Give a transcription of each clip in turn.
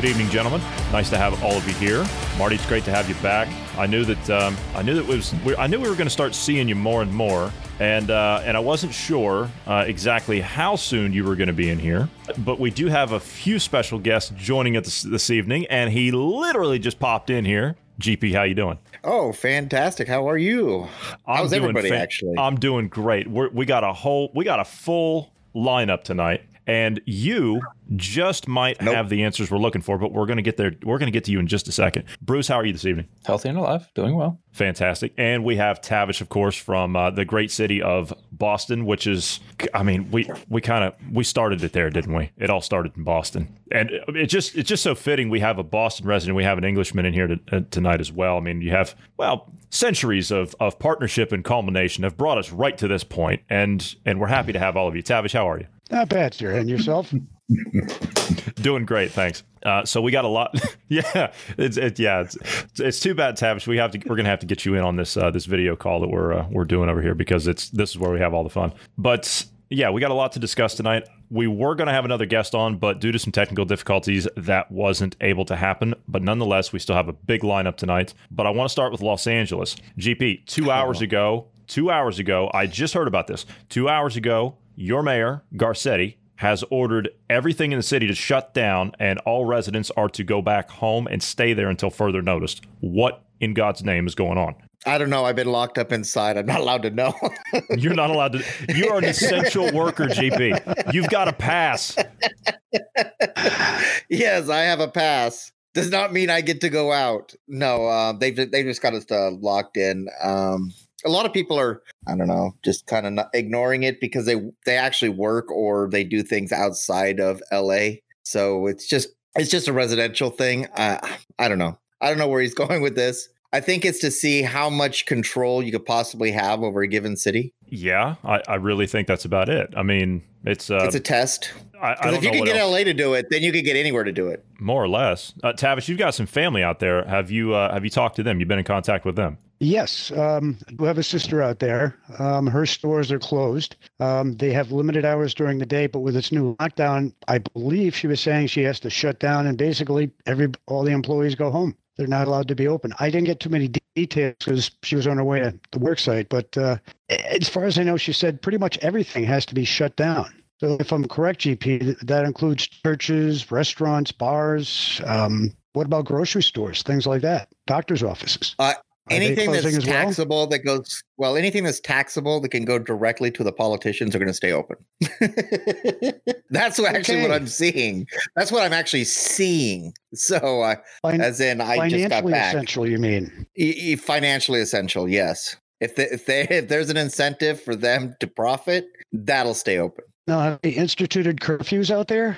Good evening, gentlemen. Nice to have all of you here. Marty, it's great to have you back. I knew that um, I knew that was we, I knew we were going to start seeing you more and more, and uh, and I wasn't sure uh, exactly how soon you were going to be in here. But we do have a few special guests joining us this, this evening, and he literally just popped in here. GP, how you doing? Oh, fantastic! How are you? How's doing everybody? fa- actually, I'm doing great. We're, we got a whole we got a full lineup tonight. And you just might Nope. have the answers we're looking for, but we're going to get there. We're going to get to you in just a second. Bruce, how are you this evening? Healthy and alive, doing well. Fantastic. And we have Tavish, of course, from uh, the great city of Boston, which is, I mean, we we kind of we started it there, didn't we? It all started in Boston, and it just it's just so fitting. We have a Boston resident, we have an Englishman in here to, uh, tonight as well. I mean, you have well centuries of of partnership and culmination have brought us right to this point, and and we're happy to have all of you. Tavish, how are you? Not bad, sir. And yourself? Doing great, thanks. Uh, so we got a lot. yeah, it's it, yeah, it's, it's too bad, Tavish. We have to we're gonna have to get you in on this uh, this video call that we're uh, we're doing over here because it's this is where we have all the fun. But yeah, we got a lot to discuss tonight. We were going to have another guest on, but due to some technical difficulties, that wasn't able to happen. But nonetheless, we still have a big lineup tonight. But I want to start with Los Angeles. GP, two hours ago, two hours ago, I just heard about this. Two hours ago, your mayor, Garcetti, has ordered everything in the city to shut down and all residents are to go back home and stay there until further notice. What in God's name is going on? I don't know. I've been locked up inside. I'm not allowed to know. You're not allowed to. You are an essential worker, GP. You've got a pass. yes, I have a pass. Does not mean I get to go out. No, uh, they've they just got us uh, locked in. Um, a lot of people are, I don't know, just kind of ignoring it because they they actually work or they do things outside of LA. So it's just it's just a residential thing. Uh, I don't know. I don't know where he's going with this. I think it's to see how much control you could possibly have over a given city. Yeah, I, I really think that's about it. I mean, it's uh, It's a test. I, I Because don't if you know can get else- LA to do it, then you can get anywhere to do it. more or less. Uh, Tavish, you've got some family out there. Have you uh, have you talked to them? You've been in contact with them? Yes. Um, we have a sister out there. Um, her stores are closed. Um, they have limited hours during the day, but with this new lockdown, I believe she was saying she has to shut down and basically every all the employees go home. They're not allowed to be open. I didn't get too many details because she was on her way to the work site, but uh, as far as I know, she said pretty much everything has to be shut down. So if I'm correct, GP, that includes churches, restaurants, bars. Um, what about grocery stores, things like that, doctors' offices? They anything that's well? taxable that goes well anything that's taxable that can go directly to the politicians are going to stay open. That's what, actually what i'm seeing. That's what i'm actually seeing. So uh, Fin- as in i just got financially back. essential, you mean? E- financially essential yes. If, they, if, they, if there's an incentive for them to profit that'll stay open. Now, have they instituted curfews out there?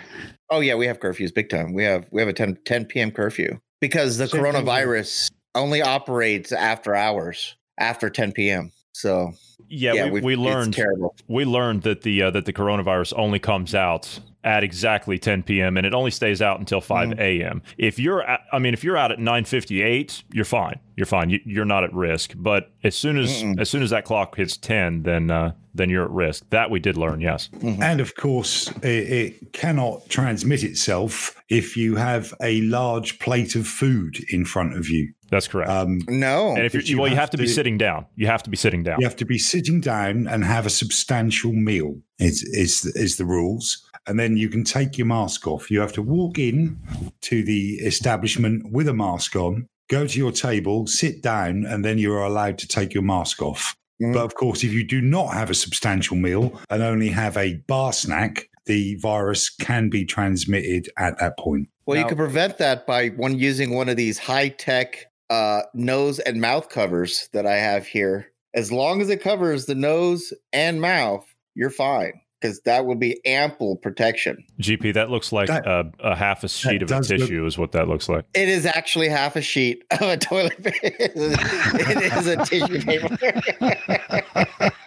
oh yeah we have curfews big time. We have we have a 10, 10 p.m curfew because the Same thing coronavirus only operates after hours after 10 p.m so Yeah, we, we've- we learned terrible we learned that the uh, that the coronavirus only comes out at exactly 10 p.m. and it only stays out until 5 Mm-hmm. a.m. If you're, at, I mean, if you're out at 9:58, you're fine. You're fine. You, you're not at risk. But as soon as Mm-mm. as soon as that clock hits 10, then uh, then you're at risk. That we did learn. Yes. And of course, it, it cannot transmit itself if you have a large plate of food in front of you. That's correct. Um, no and if you're, you well, you have have to be sitting down. You have to be sitting down. you have to be sitting down and have a substantial meal. Is is is the rules? And then you can take your mask off. You have to walk in to the establishment with a mask on, go to your table, sit down, and then you are allowed to take your mask off. Mhm. But of course, if you do not have a substantial meal and only have a bar snack, the virus can be transmitted at that point. Well, you Now- could prevent that by one using one of these high tech uh, nose and mouth covers that I have here. As long as it covers the nose and mouth, you're fine. because that would be ample protection. GP, that looks like That- a, a half a sheet of a does look- tissue, is what that looks like. It is actually half a sheet of a toilet paper. it is a tissue paper.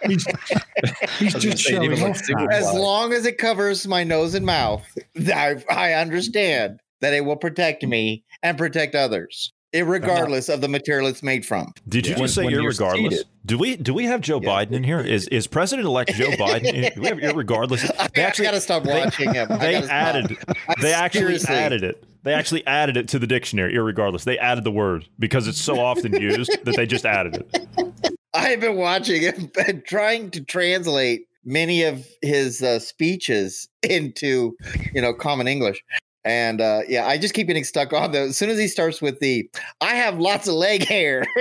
He's, he's I was gonna just say, showing off. super as long as it covers my nose and mouth, I, I understand that it will protect me and protect others, regardless of the material it's made from. Did you Yeah. just say When- when irregardless? seated. Do we do we have Joe Yeah. Biden in here? Is is President elect Joe Biden? In, do we have irregardless? I, They actually gotta stop they- watching him. I they gotta stop. added they actually seriously- added it. They actually added it to the dictionary, irregardless. They added the word because it's so often used that they just added it. I've been watching him and trying to translate many of his uh, speeches into, you know, common English. And uh, yeah, I just keep getting stuck on though. As soon as he starts with the, I have lots of leg hair.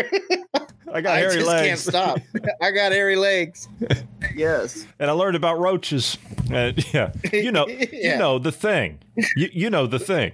I got I hairy just legs. can't stop. I got hairy legs. Yes. and I learned about roaches. And yeah, you know, you know the thing. You, you know the thing.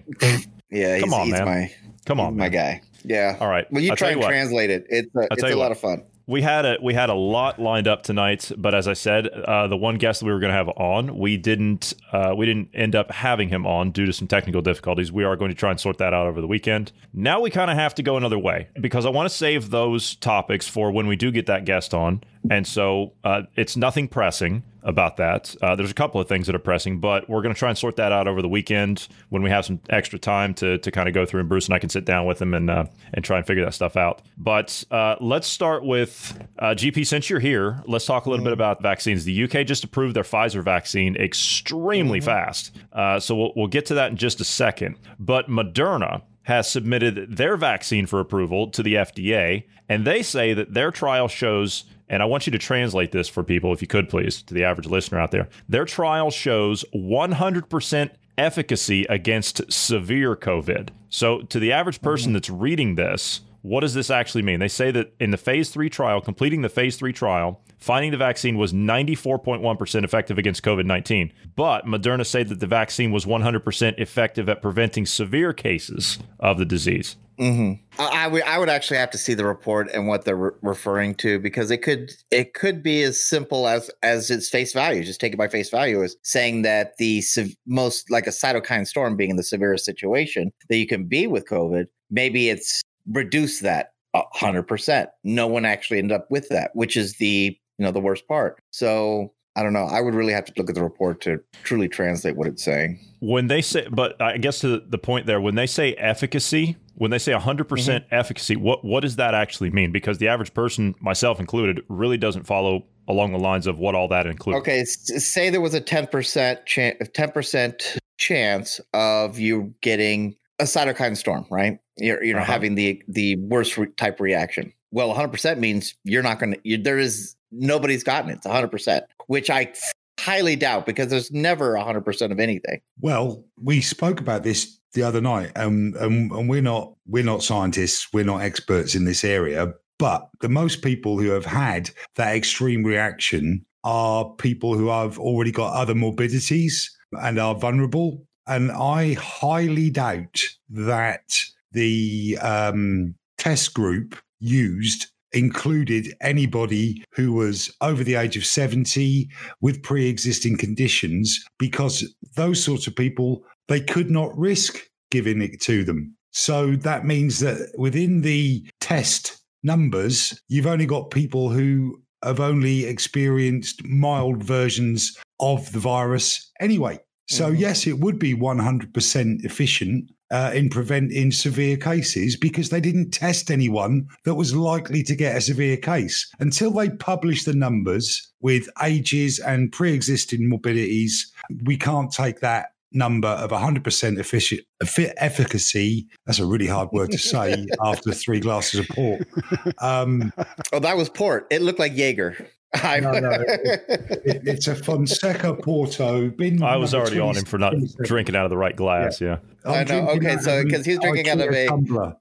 Yeah, he's, Come on, man. my Come on, my man. guy. Yeah. All right. Well, you I'll try and what. translate it. It's a, it's a lot what. of fun. We had a we had a lot lined up tonight, but as I said, uh, the one guest that we were going to have on, we didn't uh, we didn't end up having him on due to some technical difficulties. We are going to try and sort that out over the weekend. Now we kind of have to go another way because I want to save those topics for when we do get that guest on, and so uh, it's nothing pressing about that. Uh, there's a couple of things that are pressing, but we're going to try and sort that out over the weekend when we have some extra time to to kind of go through, and Bruce and I can sit down with him and uh, and try and figure that stuff out. But uh, let's start with uh, GP. Since you're here, let's talk a little bit about vaccines. The UK just approved their Pfizer vaccine extremely fast, uh, so we'll we'll get to that in just a second. But Moderna has submitted their vaccine for approval to the FDA, and they say that their trial shows and I want you to translate this for people, if you could please, to the average listener out there. Their trial shows 100% efficacy against severe COVID. So, to the average person mm. that's reading this, what does this actually mean? They say that in the phase three trial, completing the phase three trial, finding the vaccine was 94.1% effective against COVID 19. But Moderna said that the vaccine was 100% effective at preventing severe cases of the disease. Hmm I, I would I would actually have to see the report and what they're re- referring to because it could it could be as simple as as its face value. Just take it by face value as saying that the sev- most like a cytokine storm being in the severest situation that you can be with COVID. Maybe it's reduced that hundred percent. No one actually ended up with that, which is the you know the worst part. So I don't know. I would really have to look at the report to truly translate what it's saying. when they say but i guess to the point there when they say efficacy when they say 100% efficacy what what does that actually mean because the average person myself included really doesn't follow along the lines of what all that includes Okay, say there was a ten percent chance, ten percent chance of you getting a cytokine storm, right? You're you know Uh-huh. having the the worst re- type reaction. Well, 100 percent means you're not going to. There is nobody's gotten it. It's 100 percent, which I highly doubt because there's never 100 percent of anything. Well, we spoke about this the other night, um, and, and we're not we're not scientists, we're not experts in this area, but the most people who have had that extreme reaction are people who have already got other morbidities and are vulnerable. And I highly doubt that the um, test group used included anybody who was over the age of 70 with pre-existing conditions because those sorts of people they could not risk giving it to them so that means that within the test numbers you've only got people who have only experienced mild versions of the virus anyway so Mhm. yes it would be 100% efficient uh, in preventing severe cases because they didn't test anyone that was likely to get a severe case until they publish the numbers with ages and pre-existing morbidities we can't take that number of 100% efficient, efficacy that's a really hard word to say after three glasses of port um, Oh, that was port. It looked like Jaeger. I, No, no, it- it's a fonseca porto been i was number already on him for not drinking out of the right glass yeah, I'm I know. Okay, so- because he's drinking out of a- tumbler.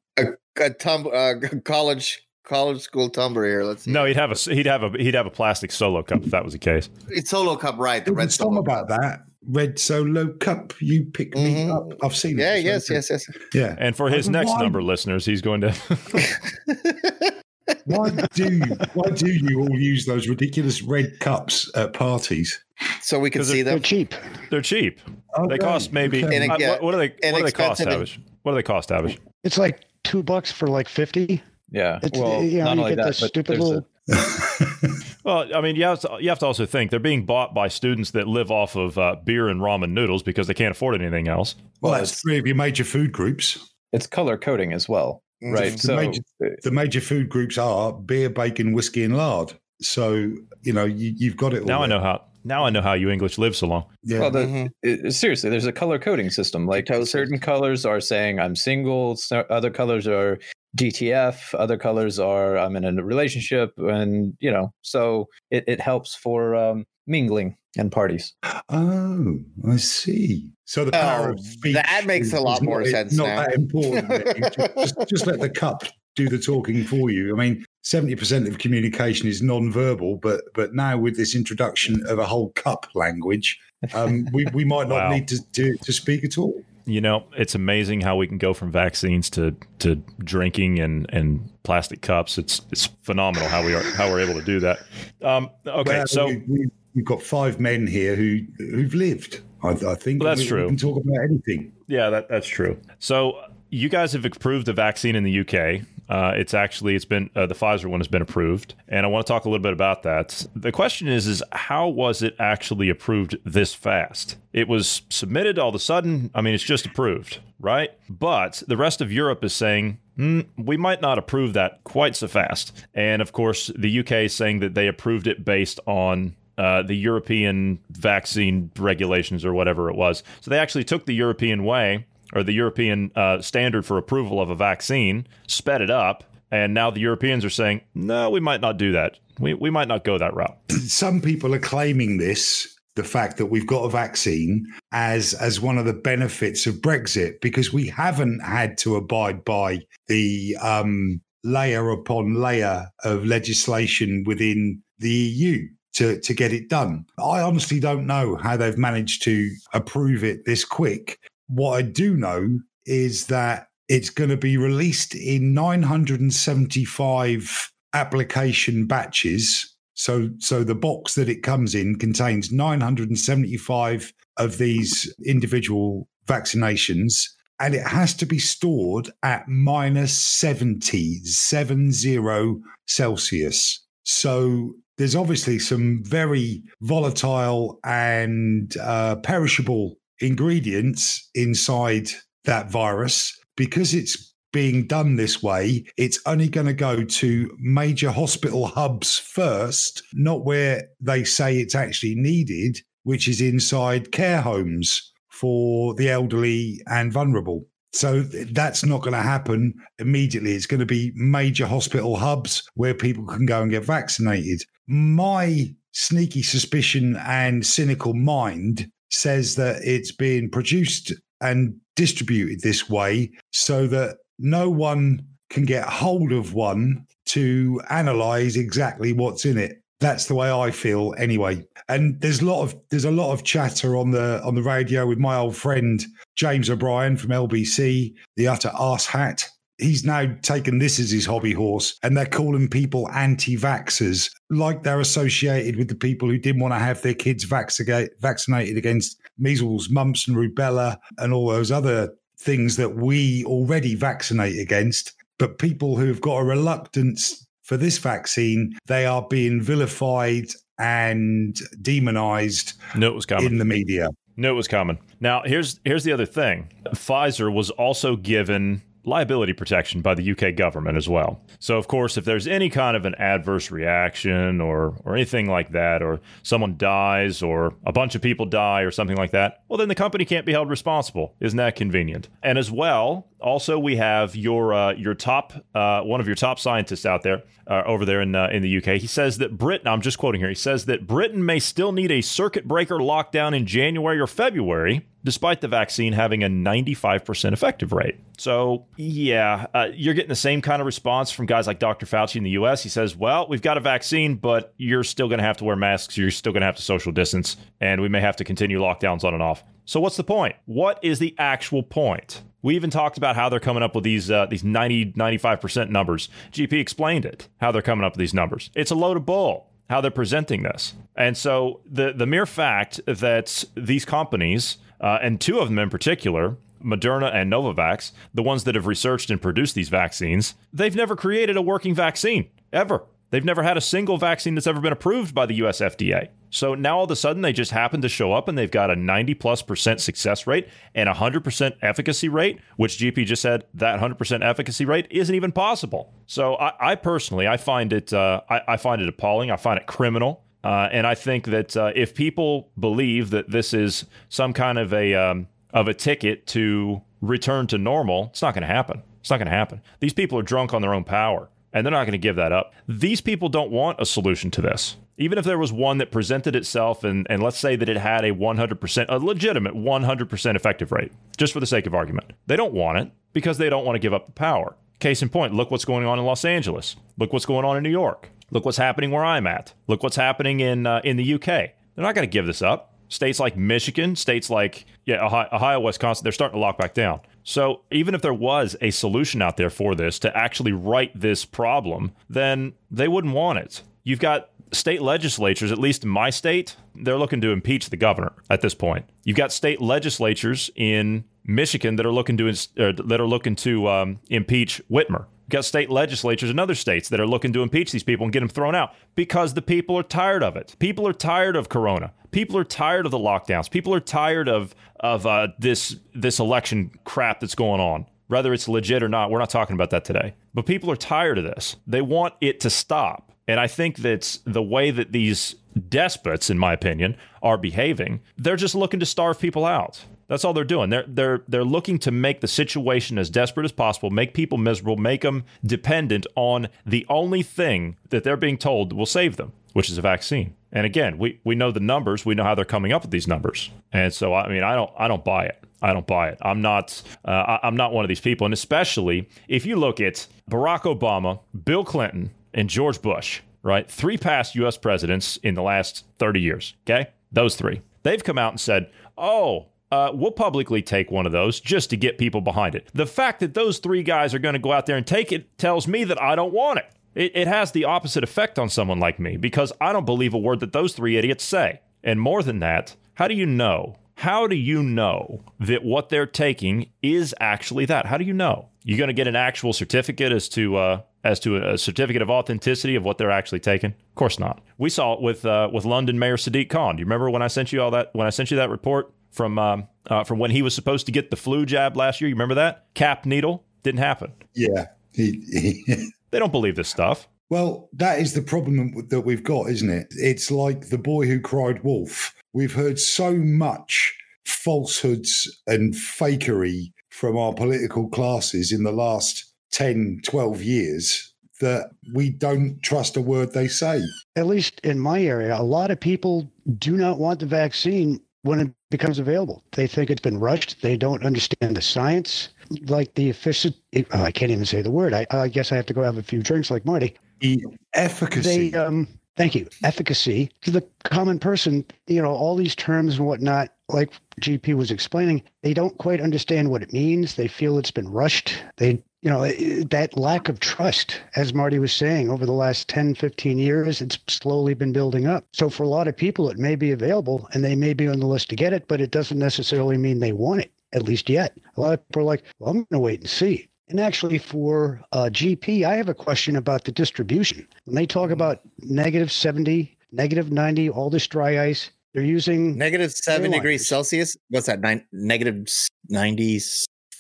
a tum- uh, college college school tumbler here. Let's see. no he'd have a he'd have a he'd have a plastic solo cup if that was the case it's solo cup, right? The red song solo. about that. Red Solo Cup, you pick me Mhm. up. I've seen it. Yeah, yes, yes, yes. Yeah. and for his Why- next number listeners he's going to why do why do you all use those ridiculous red cups at parties? So we can see them. They're cheap. They're cheap. They cost maybe. okay. And uh, it- what, what do they? and What do they cost, expensive Tavish? What do they cost, Tavish? It's like two bucks for like fifty. Yeah. It's well, you know not you only get that, the stupid little. a, Well, I mean, you have to, you have to also think they're being bought by students that live off of uh, beer and ramen noodles because they can't afford anything else. Well, Well, that's it's- three of your major food groups. it's color coding as well. Right? The So major- The major food groups are beer, bacon, whiskey, and lard. So you know you, you've got it. All Now I know how. Now I know how you English live so long. Yeah. well, the, Mhm. it- seriously, there's a color coding system. Like certain colors are saying I'm single, other colors are DTF, other colors are I'm in a relationship, and you know, so it, it helps for um, mingling and parties. Oh, I see. So the power Oh, of speech that makes is- a lot more not, sense Not now. that important. just, just, just let the cup do the talking for you. I mean, seventy percent of communication is non-verbal, but but now with this introduction of a whole cup language, um, we we might not Wow. need to, to to speak at all. You know, it's amazing how we can go from vaccines to to drinking and and plastic cups. It's it's phenomenal how we are how we're able to do that. Um, okay, Well, so we, we've got five men here who who've lived. I, I think Well, that's we, true. We can talk about anything. Yeah, that, that's true. So you guys have approved the vaccine in the UK. Uh, it's actually it's been uh, the Pfizer one has been approved, and I want to talk a little bit about that. The question is, is how was it actually approved this fast? It was submitted all of a sudden. I mean, it's just approved, right? But the rest of Europe is saying. "Hmm, we might not approve that quite so fast. And of course, the UK is saying that they approved it based on uh, the European vaccine regulations or whatever it was. So they actually took the European way or the European uh, standard for approval of a vaccine, sped it up, and now the Europeans are saying, no, we might not do that. We, we might not go that route. some people are claiming this the fact that we've got a vaccine as as one of the benefits of Brexit because we haven't had to abide by the um, layer upon layer of legislation within the EU to to get it done. I honestly don't know how they've managed to approve it this quick. What I do know is that it's going to be released in 975 application batches. So, so the box that it comes in contains 975 of these individual vaccinations, and it has to be stored at minus 70, 70 Celsius. So there's obviously some very volatile and uh, perishable ingredients inside that virus because it's being done this way, it's only going to go to major hospital hubs first, not where they say it's actually needed, which is inside care homes for the elderly and vulnerable. So that's not going to happen immediately. It's going to be major hospital hubs where people can go and get vaccinated. My sneaky suspicion and cynical mind says that it's being produced and distributed this way so that no one can get hold of one to analyze exactly what's in it. That's the way I feel anyway. And there's a lot of there's a lot of chatter on the on the radio with my old friend James O'Brien from LBC, the utter arse hat. He's now taken this as his hobby horse, and they're calling people anti-vaxxers, like they're associated with the people who didn't want to have their kids vaccinated vaccinated against measles, mumps, and rubella, and all those other things that we already vaccinate against. But people who've got a reluctance for this vaccine, they are being vilified and demonized No, it was coming. in the media. No, it was common. Now, here's here's the other thing. Pfizer was also given liability protection by the UK government as well. So, of course, if there's any kind of an adverse reaction or or anything like that, or someone dies, or a bunch of people die, or something like that, well, then the company can't be held responsible. Isn't that convenient? And as well, also we have your uh, your top uh, one of your top scientists out there uh, over there in uh, in the UK. He says that Britain. I'm just quoting here. He says that Britain may still need a circuit breaker lockdown in January or February, despite the vaccine having a 95% effective rate. So yeah, uh, you're getting the same kind of response from guys like Dr. Fauci in the U.S. He says, "Well, we've got a vaccine, but you're still going to have to wear masks. You're still going to have to social distance, and we may have to continue lockdowns on and off." So what's the point? What is the actual point? We even talked about how they're coming up with these uh, these 90 95% numbers. GP explained it, how they're coming up with these numbers. It's a load of bull how they're presenting this. And so the the mere fact that these companies uh, and two of them in particular Moderna and Novavax, the ones that have researched and produced these vaccines, they've never created a working vaccine ever. They've never had a single vaccine that's ever been approved by the US FDA. So now all of a sudden they just happen to show up and they've got a 90 plus percent success rate and a 100% efficacy rate, which GP just said that 100% efficacy rate isn't even possible. So I, I personally, I find it, uh, I, I, find it appalling. I find it criminal. Uh, and I think that uh, if people believe that this is some kind of a, um, of a ticket to return to normal, it's not going to happen. It's not going to happen. These people are drunk on their own power and they're not going to give that up. These people don't want a solution to this. Even if there was one that presented itself and, and let's say that it had a 100%, a legitimate 100% effective rate, just for the sake of argument, they don't want it because they don't want to give up the power. Case in point, look what's going on in Los Angeles. Look what's going on in New York. Look what's happening where I'm at. Look what's happening in uh, in the UK. They're not going to give this up. States like Michigan, states like yeah, Ohio, Wisconsin, they're starting to lock back down. So even if there was a solution out there for this to actually right this problem, then they wouldn't want it. You've got state legislatures, at least in my state, they're looking to impeach the governor at this point. You've got state legislatures in Michigan that are looking to that are looking to um, impeach Whitmer. Got state legislatures in other states that are looking to impeach these people and get them thrown out because the people are tired of it. People are tired of Corona. People are tired of the lockdowns. People are tired of of uh, this this election crap that's going on. Whether it's legit or not, we're not talking about that today. But people are tired of this. They want it to stop. And I think that the way that these despots, in my opinion, are behaving, they're just looking to starve people out. That's all they're doing. They're they're they're looking to make the situation as desperate as possible, make people miserable, make them dependent on the only thing that they're being told will save them, which is a vaccine. And again, we we know the numbers, we know how they're coming up with these numbers. And so I mean, I don't I don't buy it. I don't buy it. I'm not. Uh, I'm not one of these people. And especially if you look at Barack Obama, Bill Clinton, and George Bush, right? Three past U.S. presidents in the last 30 years. Okay, those three. They've come out and said, "Oh, uh, we'll publicly take one of those just to get people behind it." The fact that those three guys are going to go out there and take it tells me that I don't want it. It, it has the opposite effect on someone like me because I don't believe a word that those three idiots say. And more than that, how do you know? How do you know that what they're taking is actually that? How do you know? You're going to get an actual certificate as to uh, as to a certificate of authenticity of what they're actually taking? Of course not. We saw it with uh, with London Mayor Sadiq Khan. Do you remember when I sent you all that? When I sent you that report from um, uh, from when he was supposed to get the flu jab last year? You remember that? Cap needle didn't happen. Yeah, he, he, they don't believe this stuff. Well, that is the problem that we've got, isn't it? It's like the boy who cried wolf. We've heard so much falsehoods and fakery from our political classes in the last 10, 12 years that we don't trust a word they say. At least in my area, a lot of people do not want the vaccine when it becomes available. They think it's been rushed. They don't understand the science like the efficient. Oh, I can't even say the word. I, I guess I have to go have a few drinks like Marty. The efficacy. They, um, thank you. Efficacy to the common person. You know, all these terms and whatnot. Like GP was explaining, they don't quite understand what it means. They feel it's been rushed. They you know that lack of trust as marty was saying over the last 10 15 years it's slowly been building up so for a lot of people it may be available and they may be on the list to get it but it doesn't necessarily mean they want it at least yet. A lot of people are like, well, I'm going to wait and see. And actually, for uh, GP, I have a question about the distribution. When they talk about negative 70, negative 90, all this dry ice, they're using negative seven degrees Celsius. What's that? Nine, negative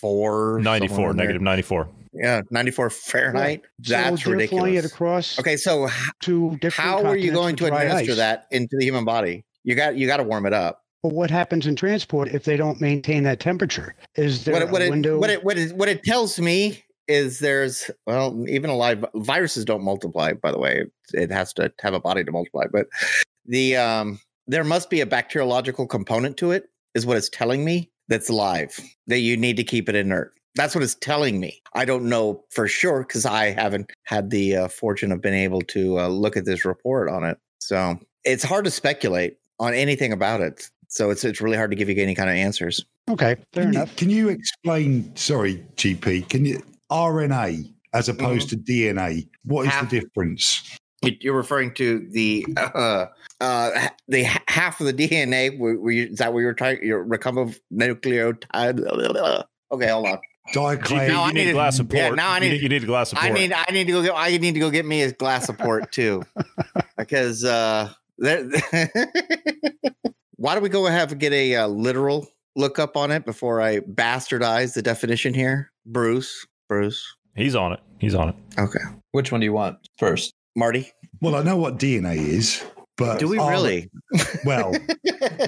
94? 94, negative 94. Yeah, 94 Fahrenheit. Yeah. That's so ridiculous. Flying it across okay, so two different how are you going to administer ice? that into the human body? You got you got to warm it up. But what happens in transport if they don't maintain that temperature? Is there what, what a it, window? What it, what it what it tells me is there's well even alive viruses don't multiply. By the way, it has to have a body to multiply. But the um there must be a bacteriological component to it. Is what it's telling me that's live that you need to keep it inert. That's what it's telling me. I don't know for sure because I haven't had the uh, fortune of being able to uh, look at this report on it. So it's hard to speculate on anything about it so it's it's really hard to give you any kind of answers. Okay, fair Can you, enough. can you explain? Sorry, GP. Can you RNA as opposed to DNA? What is Half- the difference? You- You're referring to the uh, uh, the half of the DNA. Were, were you, is that what you were trying? Your recombinant. Okay, hold on. GP, Diaclade. Now I you need need a glass of port. yeah, now I You need- need, you need a glass of port. I need I need to go get I need to go get me a glass of port too, because uh, there, why don't we go ahead and get a uh, literal lookup on it before I bastardize the definition here, Bruce? Bruce, He's on it. He's on it. okay, Which one do you want first? Marty, Well, I know what DNA is, but do we R- really? Well,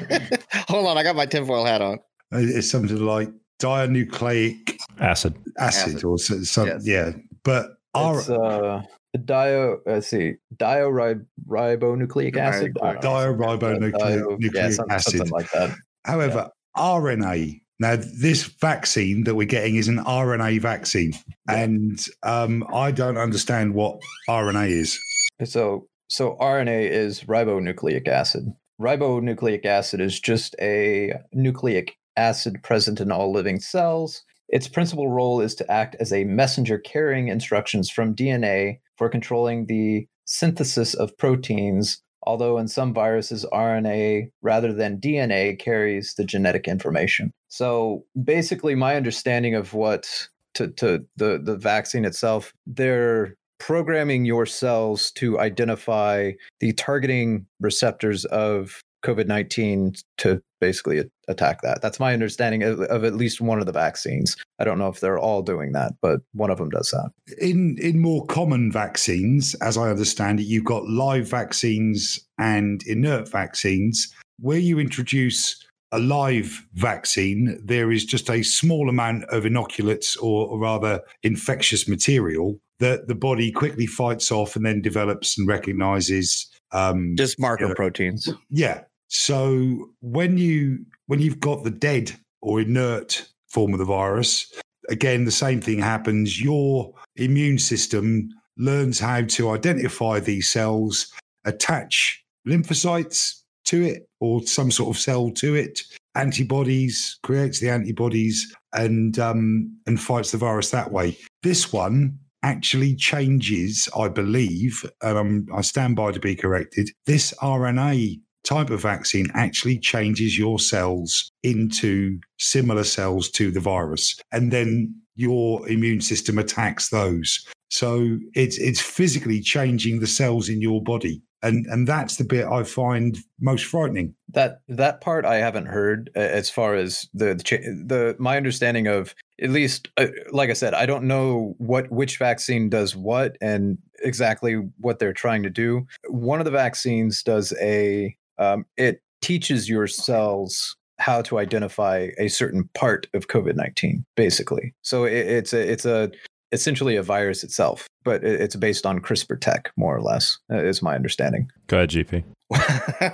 Hold on, I got my tinfoil hat on. it's something like dinucleic Acid. acid, Acid. or so, some, Yes. yeah. But R- It's uh, dio. Let's see, dioribonucleic acid. I don't dioribonucleic yeah, some- acid. something like that. However, RNA. Now, this vaccine that we're getting is an RNA vaccine, and um, I don't understand what RNA is. So, so RNA is ribonucleic acid. Ribonucleic acid is just a nucleic acid present in all living cells. Its principal role is to act as a messenger carrying instructions from DNA for controlling the synthesis of proteins, although in some viruses, RNA rather than DNA carries the genetic information. So basically, my understanding of what to, to the, the vaccine itself, they're programming your cells to identify the targeting receptors of COVID 19 to basically attack that. That's my understanding of, of at least one of the vaccines. I don't know if they're all doing that, but one of them does that. In in more common vaccines, as I understand it, you've got live vaccines and inert vaccines. Where you introduce a live vaccine, there is just a small amount of inoculates, or, or rather infectious material, that the body quickly fights off and then develops and recognizes. Um, Just marker Yeah. proteins. yeah. So when you when you've got the dead or inert form of the virus, again the same thing happens. Your immune system learns how to identify these cells, attach lymphocytes to it or some sort of cell to it, antibodies, creates the antibodies and um, and fights the virus that way. This one actually changes, I believe, and I'm, I stand by to be corrected. This RNA type of vaccine actually changes your cells into similar cells to the virus, and then your immune system attacks those. So it's it's physically changing the cells in your body, and and that's the bit I find most frightening. That that part I haven't heard uh, as far as the the, the my understanding of at least uh, like I said I don't know what which vaccine does what and exactly what they're trying to do. One of the vaccines does a um, it teaches your cells how to identify a certain part of COVID nineteen basically. So it, it's a it's a essentially a virus itself, but it, it's based on CRISPR tech more or less uh, is my understanding. Go ahead, GP.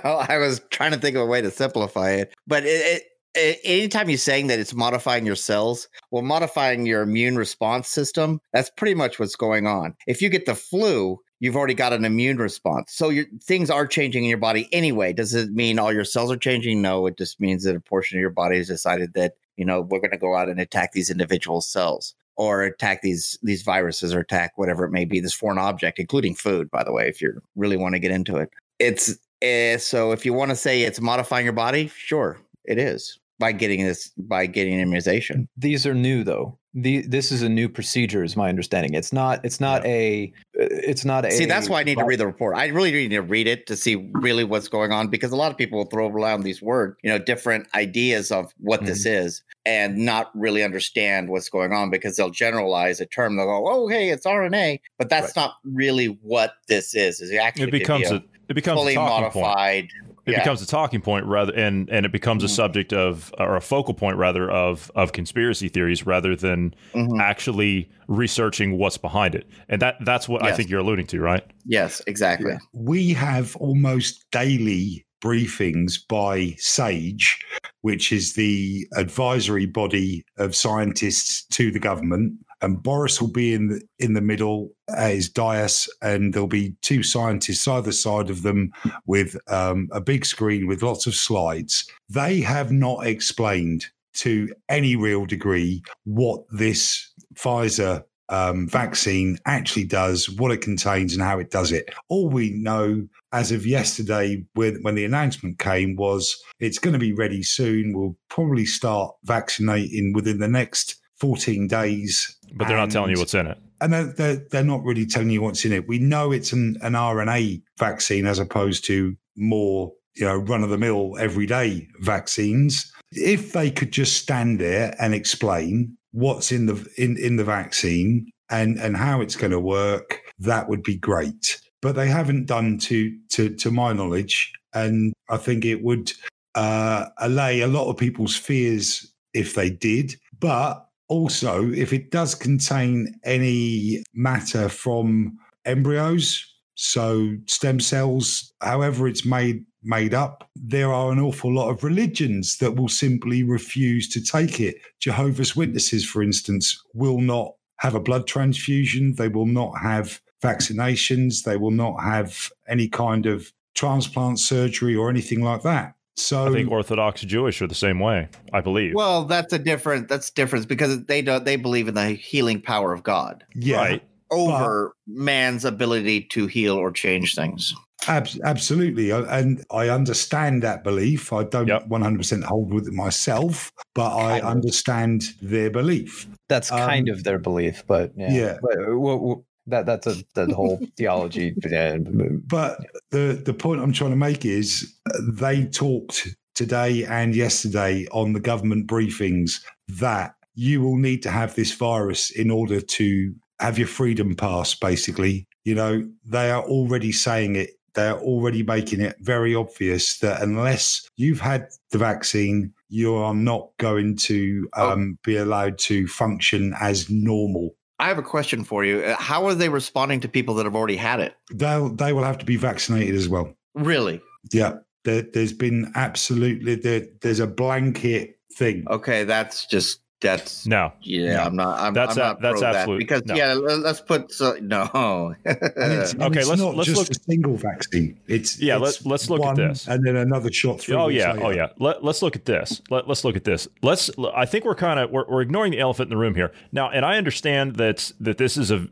I was trying to think of a way to simplify it, but it, it, anytime you're saying that it's modifying your cells, well, modifying your immune response system, that's pretty much what's going on. If you get the flu, you've already got an immune response. So your things are changing in your body anyway. Does it mean all your cells are changing? No, it just means that a portion of your body has decided that, you know, we're going to go out and attack these individual cells or attack these these viruses or attack whatever it may be, this foreign object, including food, by the way, if you really want to get into it. It's uh, so if you want to say it's modifying your body, sure, it is by getting this by getting immunization. These are new though. The, this is a new procedure, is my understanding. It's not. It's not a. It's not a. See, that's why I need to read the report. I really need to read it to see really what's going on because a lot of people will throw around these words, you know, different ideas of what this mm-hmm. is and not really understand what's going on because they'll generalize a term. They'll go, "Oh, hey, it's RNA," but that's not really what this is. Is it actually It becomes be a it becomes fully a talking point. Modified? It Yeah. becomes a talking point rather, and and it becomes a Mhm. subject of or a focal point rather of of conspiracy theories rather than Mhm. actually researching what's behind it. And that that's what I think you're alluding to, right? Yes, exactly. we have almost daily briefings by SAGE, which is the advisory body of scientists to the government. And Boris will be in the in the middle as dais, and there'll be two scientists either side of them with um, a big screen with lots of slides. They have not explained to any real degree what this Pfizer um, vaccine actually does, what it contains, and how it does it. All we know as of yesterday, when the announcement came, was it's going to be ready soon. We'll probably start vaccinating within the next 14 days. But they're not telling you what's in it. and they're, they're, they're not really telling you what's in it. We know it's an, an RNA vaccine as opposed to more, you know, run of the mill everyday vaccines. If they could just stand there and explain what's in the in, in the vaccine and and how it's going to work, that would be great. But they haven't done to to to my knowledge, and I think it would uh, allay a lot of people's fears if they did. But also, if it does contain any matter from embryos, so stem cells, however it's made made up, there are an awful lot of religions that will simply refuse to take it. Jehovah's Witnesses, for instance, will not have a blood transfusion. They will not have vaccinations. They will not have any kind of transplant surgery or anything like that. So I think Orthodox Jewish are the same way. I believe. Well, that's a different. That's difference because they don't. They believe in the healing power of God yeah, Right. over man's ability to heal or change things. Ab- absolutely, and I understand that belief. I don't Yep. one hundred percent hold with it myself, but I Kind of. understand their belief. That's Um, kind of their belief, but yeah, Yeah. But, uh, w- w- that that's a that whole theology. yeah, But the the point I'm trying to make is uh, they talked today and yesterday on the government briefings that you will need to have this virus in order to have your freedom pass. Basically, you know they are already saying it. They're already making it very obvious that unless you've had the vaccine, you are not going to Oh. um, be allowed to function as normal. I have a question for you. Uh, How are they responding to people that have already had it? They'll they will have to be vaccinated as well. Really? Yeah, there, there's been absolutely there, there's a blanket thing. Okay, that's just that's no. yeah. No. I'm not. I'm, That's I'm a- not that's pro that absolute- because no. yeah. let- Let's put so, no. And it's, and Okay, it's let's- not let's just look- a single vaccine. It's Yeah, it's let's- let's look at this. and then another shot through. Oh yeah, oh yeah. Let, let's look at this. Let, let's look at this. Let's. I think we're kind of we're, we're ignoring the elephant in the room here now. And I understand that that this is a.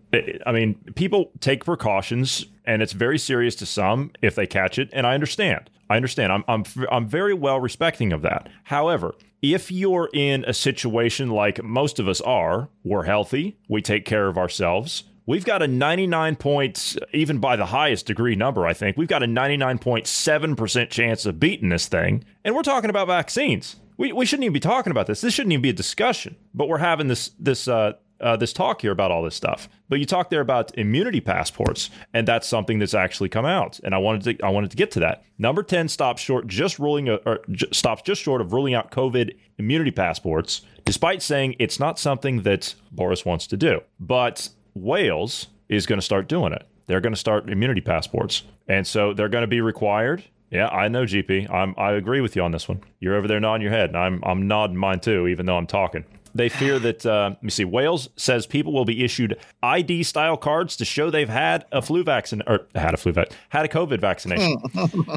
I mean, people take precautions, and it's very serious to some if they catch it. And I understand. I understand. I'm I'm I'm very well respecting of that. However, if you're in a situation like most of us are, we're healthy, we take care of ourselves. We've got a 99 points, even by the highest degree number, I think, we've got a 99.7% chance of beating this thing. And we're talking about vaccines. We, we shouldn't even be talking about this. This shouldn't even be a discussion. But we're having this this uh, uh, this talk here about all this stuff. But you talk there about immunity passports, and that's something that's actually come out. And I wanted to I wanted to get to that. Number ten stops short just ruling a, or j- stops just short of ruling out COVID immunity passports, despite saying it's not something that Boris wants to do. But Wales is going to start doing it. They're going to start immunity passports, and so they're going to be required. Yeah, I know, GP. I'm, I agree with you on this one. You're over there nodding your head, and I'm I'm nodding mine too, even though I'm talking. They fear that. Uh, let me see. Wales says people will be issued ID style cards to show they've had a flu vaccine or had a flu vac, had a COVID vaccination,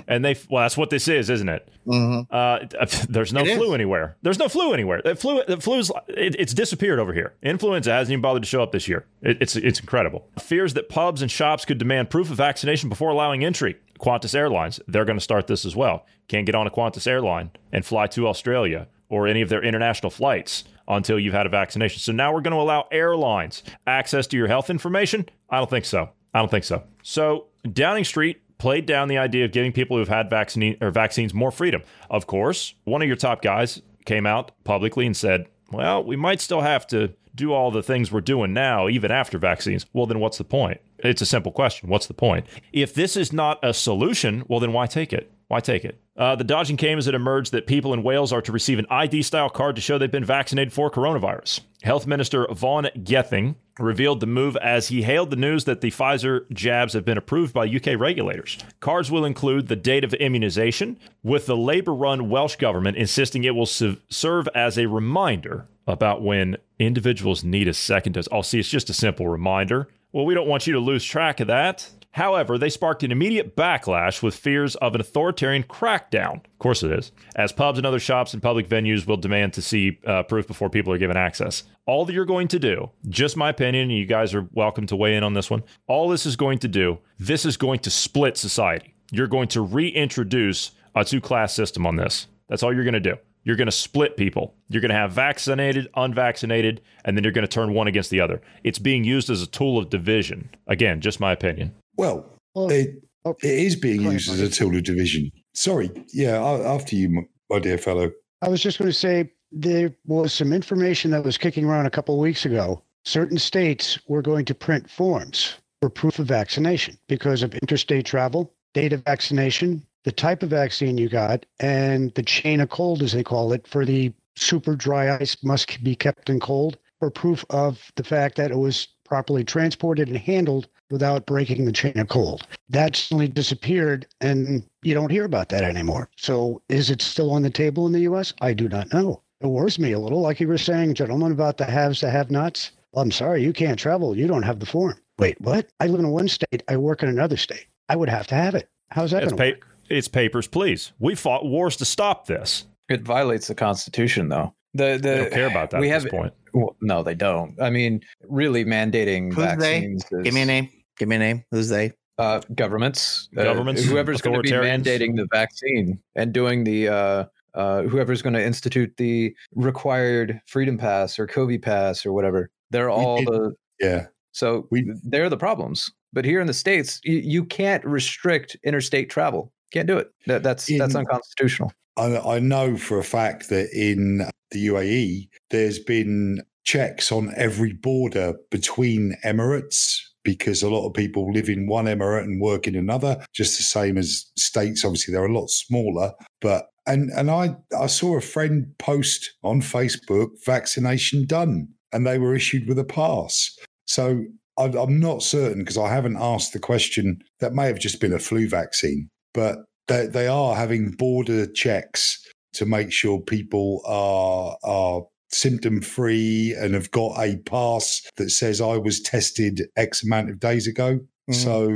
and they. Well, that's what this is, isn't it? Uh, there's no It flu is. anywhere. There's no flu anywhere. The flu, the flu's, it, it's disappeared over here. Influenza hasn't even bothered to show up this year. It, it's it's incredible. Fears that pubs and shops could demand proof of vaccination before allowing entry. Qantas Airlines, they're going to start this as well. Can't get on a Qantas airline and fly to Australia or any of their international flights until you've had a vaccination. So now we're going to allow airlines access to your health information? I don't think so. I don't think so. So Downing Street played down the idea of giving people who've had vaccine or vaccines more freedom. Of course, one of your top guys came out publicly and said, "Well, we might still have to do all the things we're doing now even after vaccines." Well, then what's the point? It's a simple question. What's the point? If this is not a solution, well then why take it? Why take it? Uh, the dodging came as it emerged that people in Wales are to receive an ID style card to show they've been vaccinated for coronavirus. Health Minister Vaughan Gething revealed the move as he hailed the news that the Pfizer jabs have been approved by UK regulators. Cards will include the date of immunization, with the Labour run Welsh government insisting it will serve as a reminder about when individuals need a second dose. Oh, see, it's just a simple reminder. Well, we don't want you to lose track of that. However, they sparked an immediate backlash with fears of an authoritarian crackdown. Of course, it is. As pubs and other shops and public venues will demand to see uh, proof before people are given access. All that you're going to do, just my opinion, and you guys are welcome to weigh in on this one. All this is going to do, this is going to split society. You're going to reintroduce a two class system on this. That's all you're going to do. You're going to split people. You're going to have vaccinated, unvaccinated, and then you're going to turn one against the other. It's being used as a tool of division. Again, just my opinion. Well, it, oh, it is being used as a tool of division. Sorry. Yeah, after you, my dear fellow. I was just going to say there was some information that was kicking around a couple of weeks ago. Certain states were going to print forms for proof of vaccination because of interstate travel, date of vaccination, the type of vaccine you got, and the chain of cold, as they call it, for the super dry ice must be kept in cold for proof of the fact that it was properly transported and handled without breaking the chain of cold. That suddenly disappeared, and you don't hear about that anymore. So, is it still on the table in the U.S.? I do not know. It worries me a little, like you were saying, gentlemen, about the haves, the have-nots. Well, I'm sorry, you can't travel. You don't have the form. Wait, what? I live in one state. I work in another state. I would have to have it. How's that going to work? It's papers, please. We fought wars to stop this. It violates the Constitution, though. The the they don't care about that we at have, this point. Well, no, they don't. I mean, really mandating Who's vaccines. They? Is, Give me a name. Give me a name. Who's they? Uh, governments. Uh, governments. Uh, whoever's going to be mandating the vaccine and doing the. Uh, uh, whoever's going to institute the required freedom pass or COVID pass or whatever. They're all did, the yeah. So we, they're the problems. But here in the states, you, you can't restrict interstate travel. Can't do it. That, that's in, that's unconstitutional. I, I know for a fact that in the UAE, there's been checks on every border between Emirates because a lot of people live in one emirate and work in another, just the same as states. Obviously, they're a lot smaller, but and and I I saw a friend post on Facebook vaccination done, and they were issued with a pass. So I'm not certain because I haven't asked the question. That may have just been a flu vaccine, but they, they are having border checks to make sure people are are symptom free and have got a pass that says I was tested X amount of days ago. Mm. So,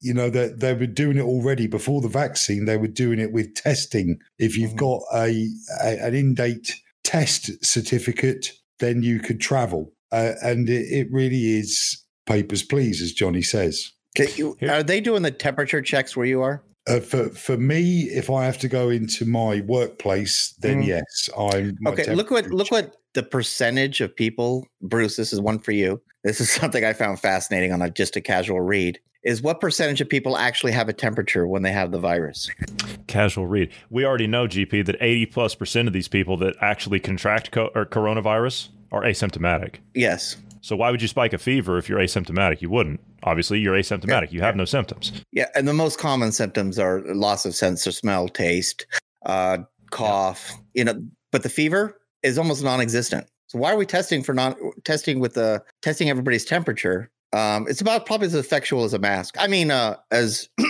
you know, they, they were doing it already before the vaccine. They were doing it with testing. If you've mm. got a, a, an in date test certificate, then you could travel. Uh, and it, it, really is papers, please, as Johnny says. Are they doing the temperature checks where you are? Uh, for for me, if I have to go into my workplace, then mm. yes, I'm okay. Look what look what the percentage of people, Bruce. This is one for you. This is something I found fascinating on a just a casual read. Is what percentage of people actually have a temperature when they have the virus? Casual read. We already know, GP, that eighty plus percent of these people that actually contract co- or coronavirus are asymptomatic. Yes. So why would you spike a fever if you're asymptomatic? You wouldn't. Obviously, you're asymptomatic. You have no symptoms. Yeah, and the most common symptoms are loss of sense of smell, taste, uh, cough. Yeah. You know, but the fever is almost non-existent. So why are we testing for non testing with the testing everybody's temperature um, it's about probably as effectual as a mask. I mean, uh, as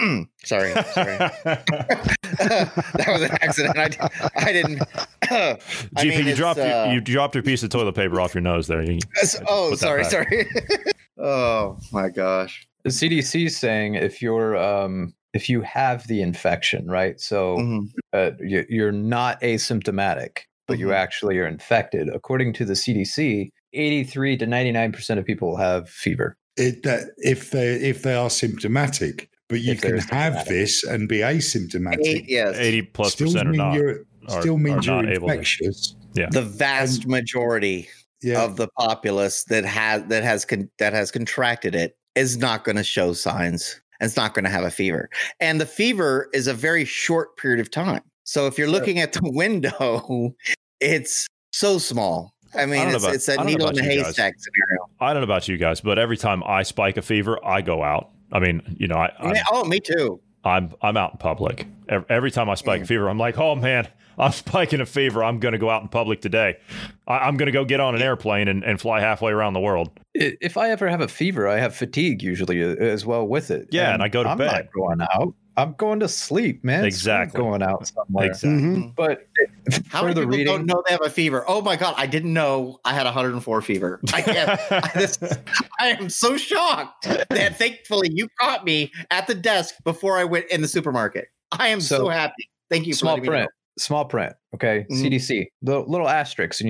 sorry, sorry, that was an accident. I, I didn't. GP, I mean, you dropped uh, you, you, dropped your piece of toilet paper off your nose there. You, oh, sorry, sorry. oh my gosh. The CDC is saying if you're um, if you have the infection, right? So mm-hmm. uh, you, are not asymptomatic, but mm-hmm. you actually are infected. According to the CDC, 83 to 99 percent of people have fever it, that if they if they are symptomatic, but you if can have this and be asymptomatic. Eight, yes, eighty plus still percent are not. Still means you're infectious. Yeah, the vast and, majority yeah. of the populace that has that has con, that has contracted it is not going to show signs. And it's not going to have a fever, and the fever is a very short period of time. So if you're looking at the window, it's so small I mean, I it's, about, it's a needle in a haystack scenario. I don't know about you guys, but every time I spike a fever, I go out. I mean, you know, I, I oh, me too. I'm I'm out in public. Every, every time I spike a fever, I'm like, oh man, I'm spiking a fever. I'm going to go out in public today. I, am going to go get on an airplane and, and fly halfway around the world. If I ever have a fever, I have fatigue usually uh, as well with it. Yeah, and I go to I'm bed. Not going out. I'm going to sleep, man. Screw Exactly. Going out somewhere. Exactly. Mhm. But How many further people don't know they have a fever? Oh my god, I didn't know I had 104 fever. I can't. I, this, I am so shocked that thankfully you caught me at the desk before I went in the supermarket. I am so, So, happy. Thank you. small for letting me know. print, small print. Okay, Mhm. CDC. The little asterisks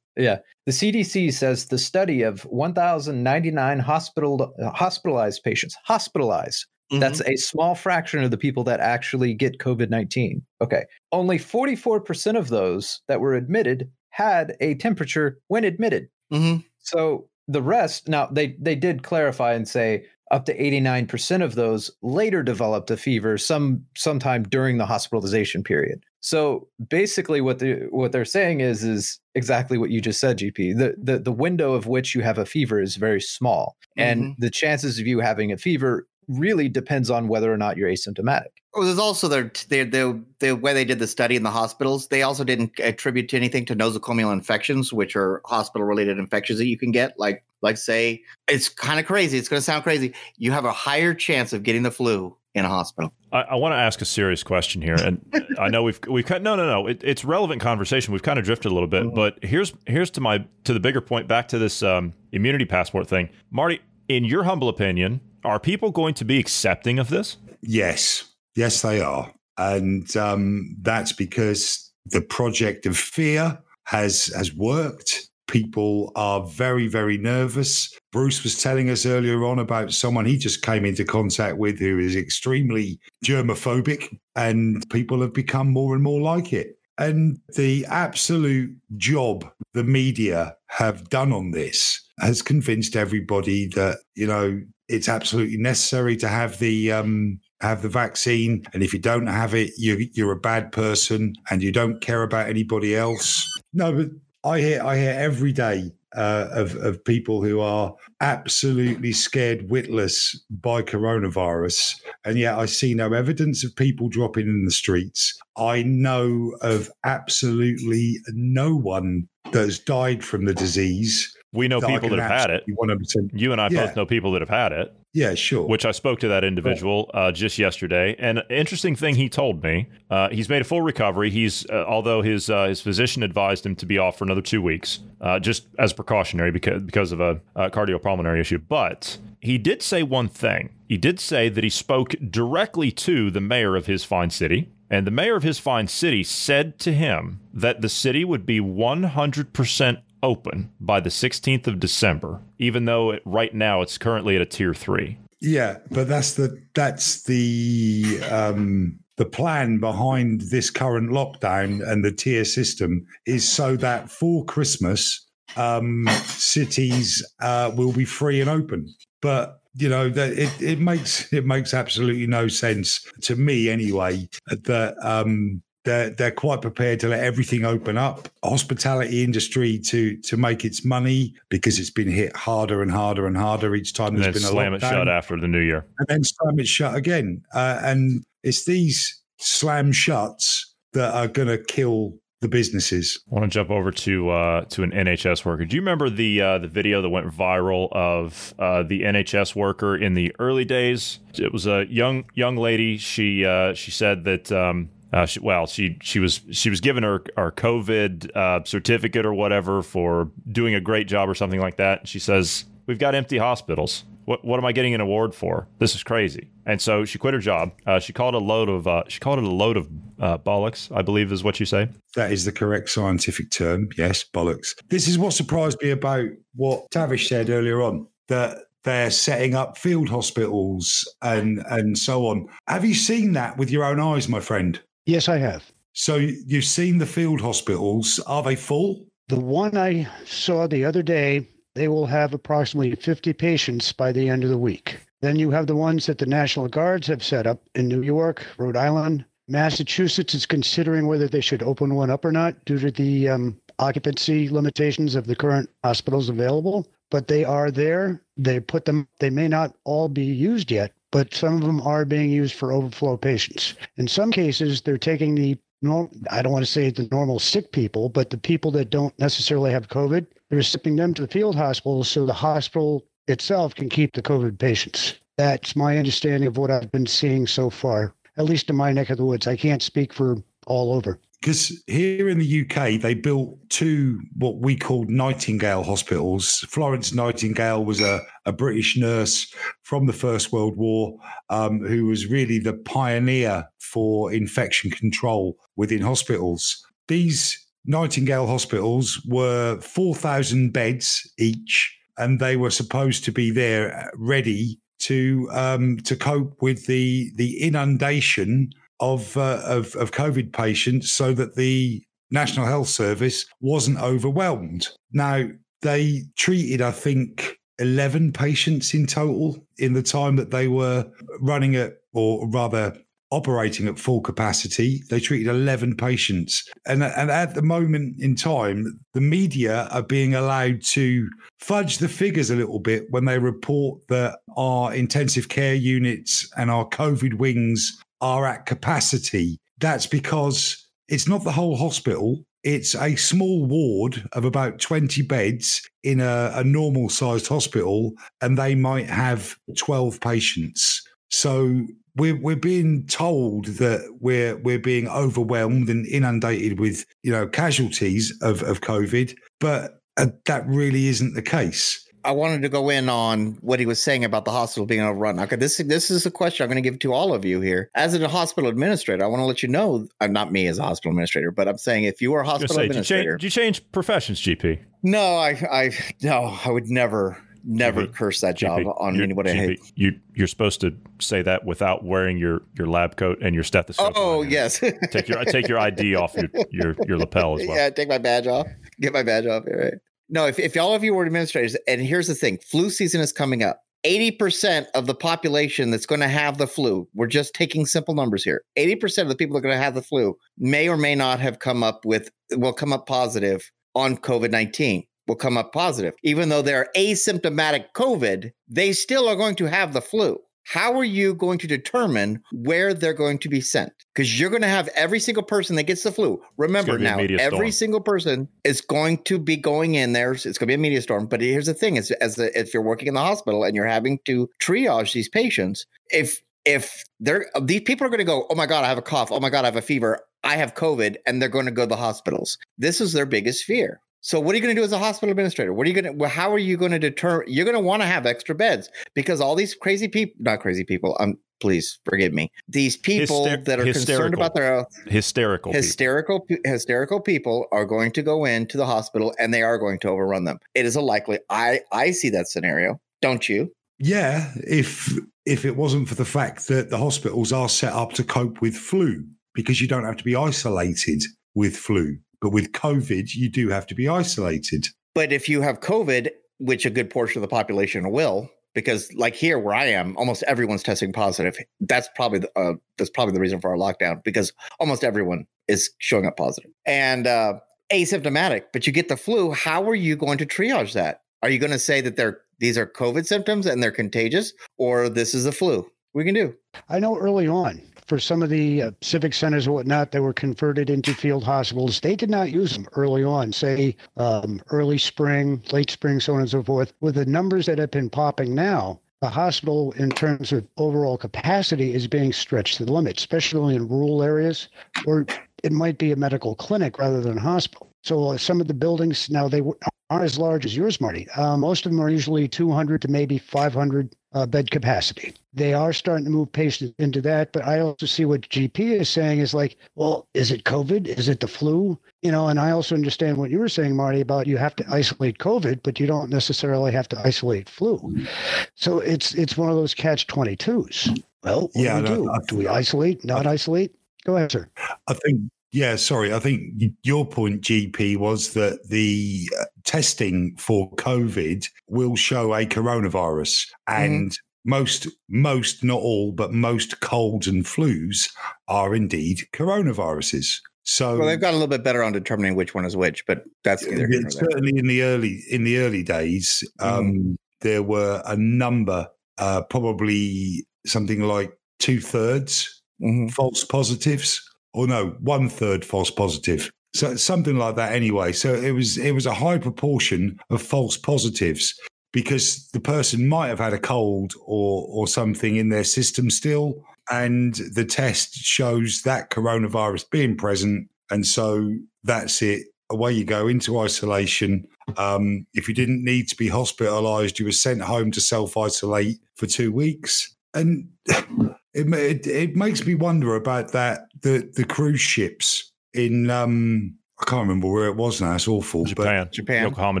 Yeah, read yes, I down know. further That's, on the that's, fever. that's the part where I, I, w- I was having a good time. Yeah. The CDC says the study of 1,099 hospital, hospitalized patients, hospitalized, that's Mm-hmm. a small fraction of the people that actually get COVID 19. Okay. Only 44% of those that were admitted had a temperature when admitted. Mhm. So the rest, now they, they did clarify and say up to 89% of those later developed a fever some sometime during the hospitalization period. So basically what the what they're saying is is exactly what you just said GP. The the the window of which you have a fever is very small and mm-hmm. the chances of you having a fever really depends on whether or not you're asymptomatic. Well, there's also their, their the the way they did the study in the hospitals. They also didn't attribute to anything to nosocomial infections, which are hospital related infections that you can get. Like like say, it's kind of crazy. It's going to sound crazy. You have a higher chance of getting the flu in a hospital. I, I want to ask a serious question here, and I know we've we've cut. No, no, no. It, it's relevant conversation. We've kind of drifted a little bit, Mhm. but here's here's to my to the bigger point. Back to this um, immunity passport thing, Marty. In your humble opinion, are people going to be accepting of this? Yes, yes, they are, and um, that's because the project of fear has has worked. People are very, very nervous. Bruce was telling us earlier on about someone he just came into contact with who is extremely germophobic, and people have become more and more like it. And the absolute job the media have done on this has convinced everybody that, you know, it's absolutely necessary to have the um, have the vaccine, and if you don't have it, you, you're a bad person and you don't care about anybody else. No, but I hear I hear every day uh, of of people who are absolutely scared witless by coronavirus, and yet I see no evidence of people dropping in the streets. I know of absolutely no one that has died from the disease. We know that people that have had it. absolutely 100%. You and I Yeah. both know people that have had it. Yeah, sure. which I spoke to that individual uh, just yesterday. And an interesting thing he told me, uh, he's made a full recovery. He's uh, although his uh, his physician advised him to be off for another two weeks, uh, just as precautionary because because of a, a cardiopulmonary issue. But he did say one thing. He did say that he spoke directly to the mayor of his fine city. And the mayor of his fine city said to him that the city would be 100% open by the 16th of December, even though it, right now it's currently at a tier three. Yeah, but that's the that's the um the plan behind this current lockdown and the tier system is so that for Christmas, um, cities uh, will be free and open. But you know that it, it makes it makes absolutely no sense to me anyway that um, they're they're quite prepared to let everything open up. Hospitality industry to to make its money because it's been hit harder and harder and harder each time and there's then been a slam it shut after the new year. and then slam it shut again. Uh, and it's these slam shuts that are going to kill the businesses. I want to jump over to uh, to an NHS worker. Do you remember the uh, the video that went viral of uh, the NHS worker in the early days? It was a young young lady. She uh, she said that. Um, uh, she, well, she she was she was given her our COVID uh, certificate or whatever for doing a great job or something like that. She says, "We've got empty hospitals. What what am I getting an award for? This is crazy." And so she quit her job. Uh, she called a load of uh, she called it a load of uh, bollocks. I believe is what you say. That is the correct scientific term. Yes, bollocks. This is what surprised me about what Tavish said earlier on that they're setting up field hospitals and and so on. Have you seen that with your own eyes, my friend? Yes, I have. So you've seen the field hospitals. Are they full? The one I saw the other day, they will have approximately 50 patients by the end of the week. Then you have the ones that the National Guards have set up in New York, Rhode Island. Massachusetts is considering whether they should open one up or not due to the um, occupancy limitations of the current hospitals available, but they are there. They put them, they may not all be used yet, but some of them are being used for overflow patients. In some cases, they're taking the norm, I don't want to say the normal sick people, but the people that don't necessarily have COVID, they're shipping them to the field hospitals so the hospital itself can keep the COVID patients. That's my understanding of what I've been seeing so far, at least in my neck of the woods. I can't speak for all over. Because here in the UK, they built two what we called Nightingale hospitals. Florence Nightingale was a, a British nurse from the First World War um, who was really the pioneer for infection control within hospitals. These Nightingale hospitals were 4,000 beds each, and they were supposed to be there ready to um, to cope with the the inundation of, uh, of of COVID patients, so that the National Health Service wasn't overwhelmed. Now they treated, I think, eleven patients in total in the time that they were running it, or rather operating at full capacity. They treated 11 patients. And, and at the moment in time, the media are being allowed to fudge the figures a little bit when they report that our intensive care units and our COVID wings are at capacity. That's because it's not the whole hospital. It's a small ward of about 20 beds in a, a normal sized hospital, and they might have 12 patients. So we're we're being told that we're we're being overwhelmed and inundated with you know casualties of of COVID, but uh, that really isn't the case. I wanted to go in on what he was saying about the hospital being overrun. Okay, this this is a question I'm going to give to all of you here. As a hospital administrator, I want to let you know, I'm not me as a hospital administrator, but I'm saying if you are a hospital say, administrator, did you, change, you change professions, GP? No, I I no, I would never never GP, curse that job GP, on anybody GP, I hate. You you're supposed to say that without wearing your, your lab coat and your stethoscope. Oh yes. take your take your ID off your, your your lapel as well. Yeah, take my badge off. Get my badge off. All right. No, if, if all of you were administrators, and here's the thing flu season is coming up. 80% of the population that's going to have the flu, we're just taking simple numbers here. 80% of the people that are going to have the flu may or may not have come up with, will come up positive on COVID 19, will come up positive. Even though they're asymptomatic COVID, they still are going to have the flu how are you going to determine where they're going to be sent? Because you're going to have every single person that gets the flu. Remember now, every storm. single person is going to be going in there. It's going to be a media storm. But here's the thing: is as the, if you're working in the hospital and you're having to triage these patients, if if they're these people are going to go, oh my god, I have a cough. Oh my god, I have a fever. I have COVID, and they're going to go to the hospitals. This is their biggest fear. So what are you going to do as a hospital administrator? What are you going to? How are you going to deter? You're going to want to have extra beds because all these crazy people, not crazy people. Um, please forgive me. These people Hyster- that are concerned about their health, hysterical, hysterical, people. hysterical people are going to go into the hospital and they are going to overrun them. It is a likely. I I see that scenario. Don't you? Yeah. If if it wasn't for the fact that the hospitals are set up to cope with flu because you don't have to be isolated with flu. But with COVID, you do have to be isolated. But if you have COVID, which a good portion of the population will, because like here where I am, almost everyone's testing positive. That's probably the, uh, that's probably the reason for our lockdown because almost everyone is showing up positive and uh, asymptomatic. But you get the flu. How are you going to triage that? Are you going to say that they're these are COVID symptoms and they're contagious, or this is the flu? We can do. I know early on for some of the uh, civic centers and whatnot that were converted into field hospitals, they did not use them early on, say um, early spring, late spring, so on and so forth. With the numbers that have been popping now, the hospital, in terms of overall capacity, is being stretched to the limit, especially in rural areas, or it might be a medical clinic rather than a hospital. So uh, some of the buildings now they aren't as large as yours, Marty. Uh, most of them are usually 200 to maybe 500 uh, bed capacity. They are starting to move patients into that, but I also see what GP is saying is like, well, is it COVID? Is it the flu? You know, and I also understand what you were saying, Marty, about you have to isolate COVID, but you don't necessarily have to isolate flu. So it's it's one of those catch twenty twos. Well, what yeah, do we do? do we isolate? Not isolate? Go ahead, sir. I think yeah, sorry. I think your point, GP, was that the uh, testing for COVID will show a coronavirus, mm-hmm. and mm. most, most, not all, but most colds and flus are indeed coronaviruses. So Well, they've got a little bit better on determining which one is which, but that's neither here Yeah, there. certainly in the early in the early days, um, there were a number, uh, probably something like two thirds Mhm. false positives, or no, one third false positive. So something like that. Anyway, so it was it was a high proportion of false positives because the person might have had a cold or or something in their system still, and the test shows that coronavirus being present, and so that's it. Away you go into isolation. Um, if you didn't need to be hospitalized, you were sent home to self isolate for two weeks. And it, it it makes me wonder about that the the cruise ships in um I can't remember where it was now. It's awful, Japan, Japan. Yokohama,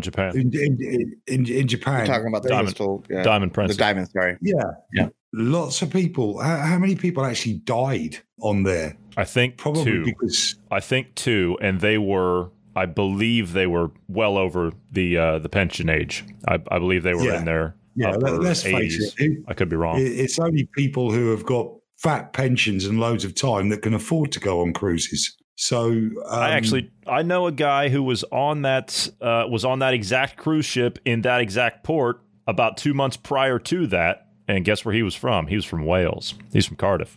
Japan. in in, in, in Japan, You're talking about the Diamond- crystal, yeah. Diamond the Princess. diamond. Sorry, yeah, Yeah. Lots of people. How, how many people actually died on there? I think Probably two. because I think two, and they were. I believe they were well over the uh, the pension age. I, I believe they were Yeah. in their yeah. upper Let, us face 80s. it. it- I could be wrong. It's only people who have got fat pensions and loads of time that can afford to go on cruises. So um, I actually I know a guy who was on that uh, was on that exact cruise ship in that exact port about two months prior to that, and guess where he was from? He was from Wales. He's from Cardiff.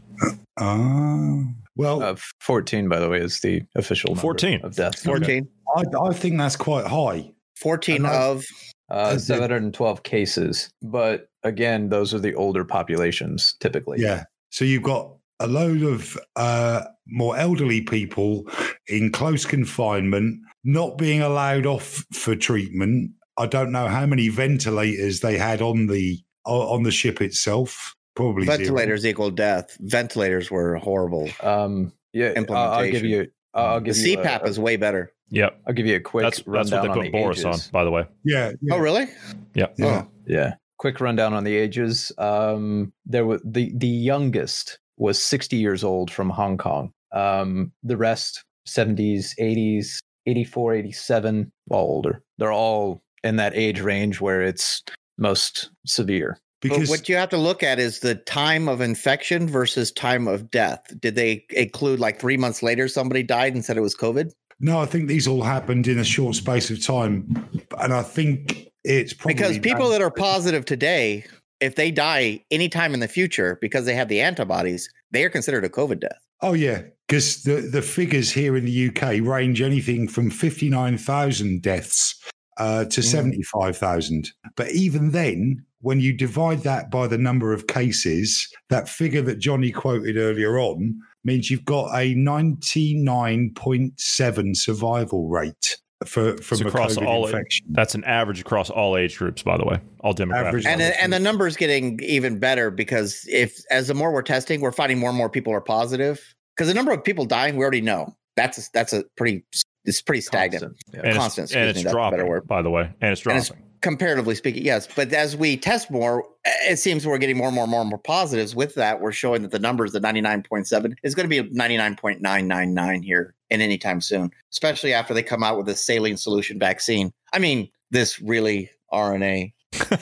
Ah, well, Uh, 14, by the way, is the official 14. of deaths. 14, I, I think that's quite high. 14 I- of Uh, 712 cases. But again, those are the older populations typically. Yeah. So you've got a load of uh, more elderly people in close confinement, not being allowed off for treatment. I don't know how many ventilators they had on the on the ship itself. Probably zero. ventilators equal death. Ventilators were horrible. Um, yeah. I'll- I'll give Implementation. You. I'll The give you. CPAP a, is way better. Yep, I'll give you a quick that's that's what rundown they on put the Boris on. By the way, Yeah. yeah. Oh, really? Yep. Yeah. Oh. Yeah. Quick rundown on the ages. Um, there was the the youngest was 60 years old from Hong Kong. Um, the rest 70s, 80s, 84, 87, all older. They're all in that age range where it's most severe. But what you have to look at is the time of infection versus time of death. Did they include like three months later somebody died and said it was COVID? no, I think these all happened in a short space of time, and I think it's probably Because people that are positive today, if they die anytime in the future because they have the antibodies, they are considered a COVID death. Oh yeah, because the the figures here in the UK range anything from fifty nine thousand deaths uh, to Mm. seventy five thousand. But even then, when you divide that by the number of cases, that figure that Johnny quoted earlier on means you've got a ninety nine point seven survival rate for from a across COVID all- infection. That's an average across all age groups. By the way, all demographics. And Yeah, and the number is getting even better because if as the more we're testing, we're finding more and more people are positive. Because the number of people dying, we already know. That's a, that's a pretty it's pretty stagnant. Constant. Yeah. and constant, it's, and it's me, dropping. better word. By the way, and it's And dropping. it's- comparatively speaking, yes. But as we test more, eh, it seems we're getting more and more and more and more positives. With that, we're showing that the numbers, the 99.7, is going to be 99.999 here in any time soon, especially after they come out with a saline solution vaccine. I mean, this really RNA,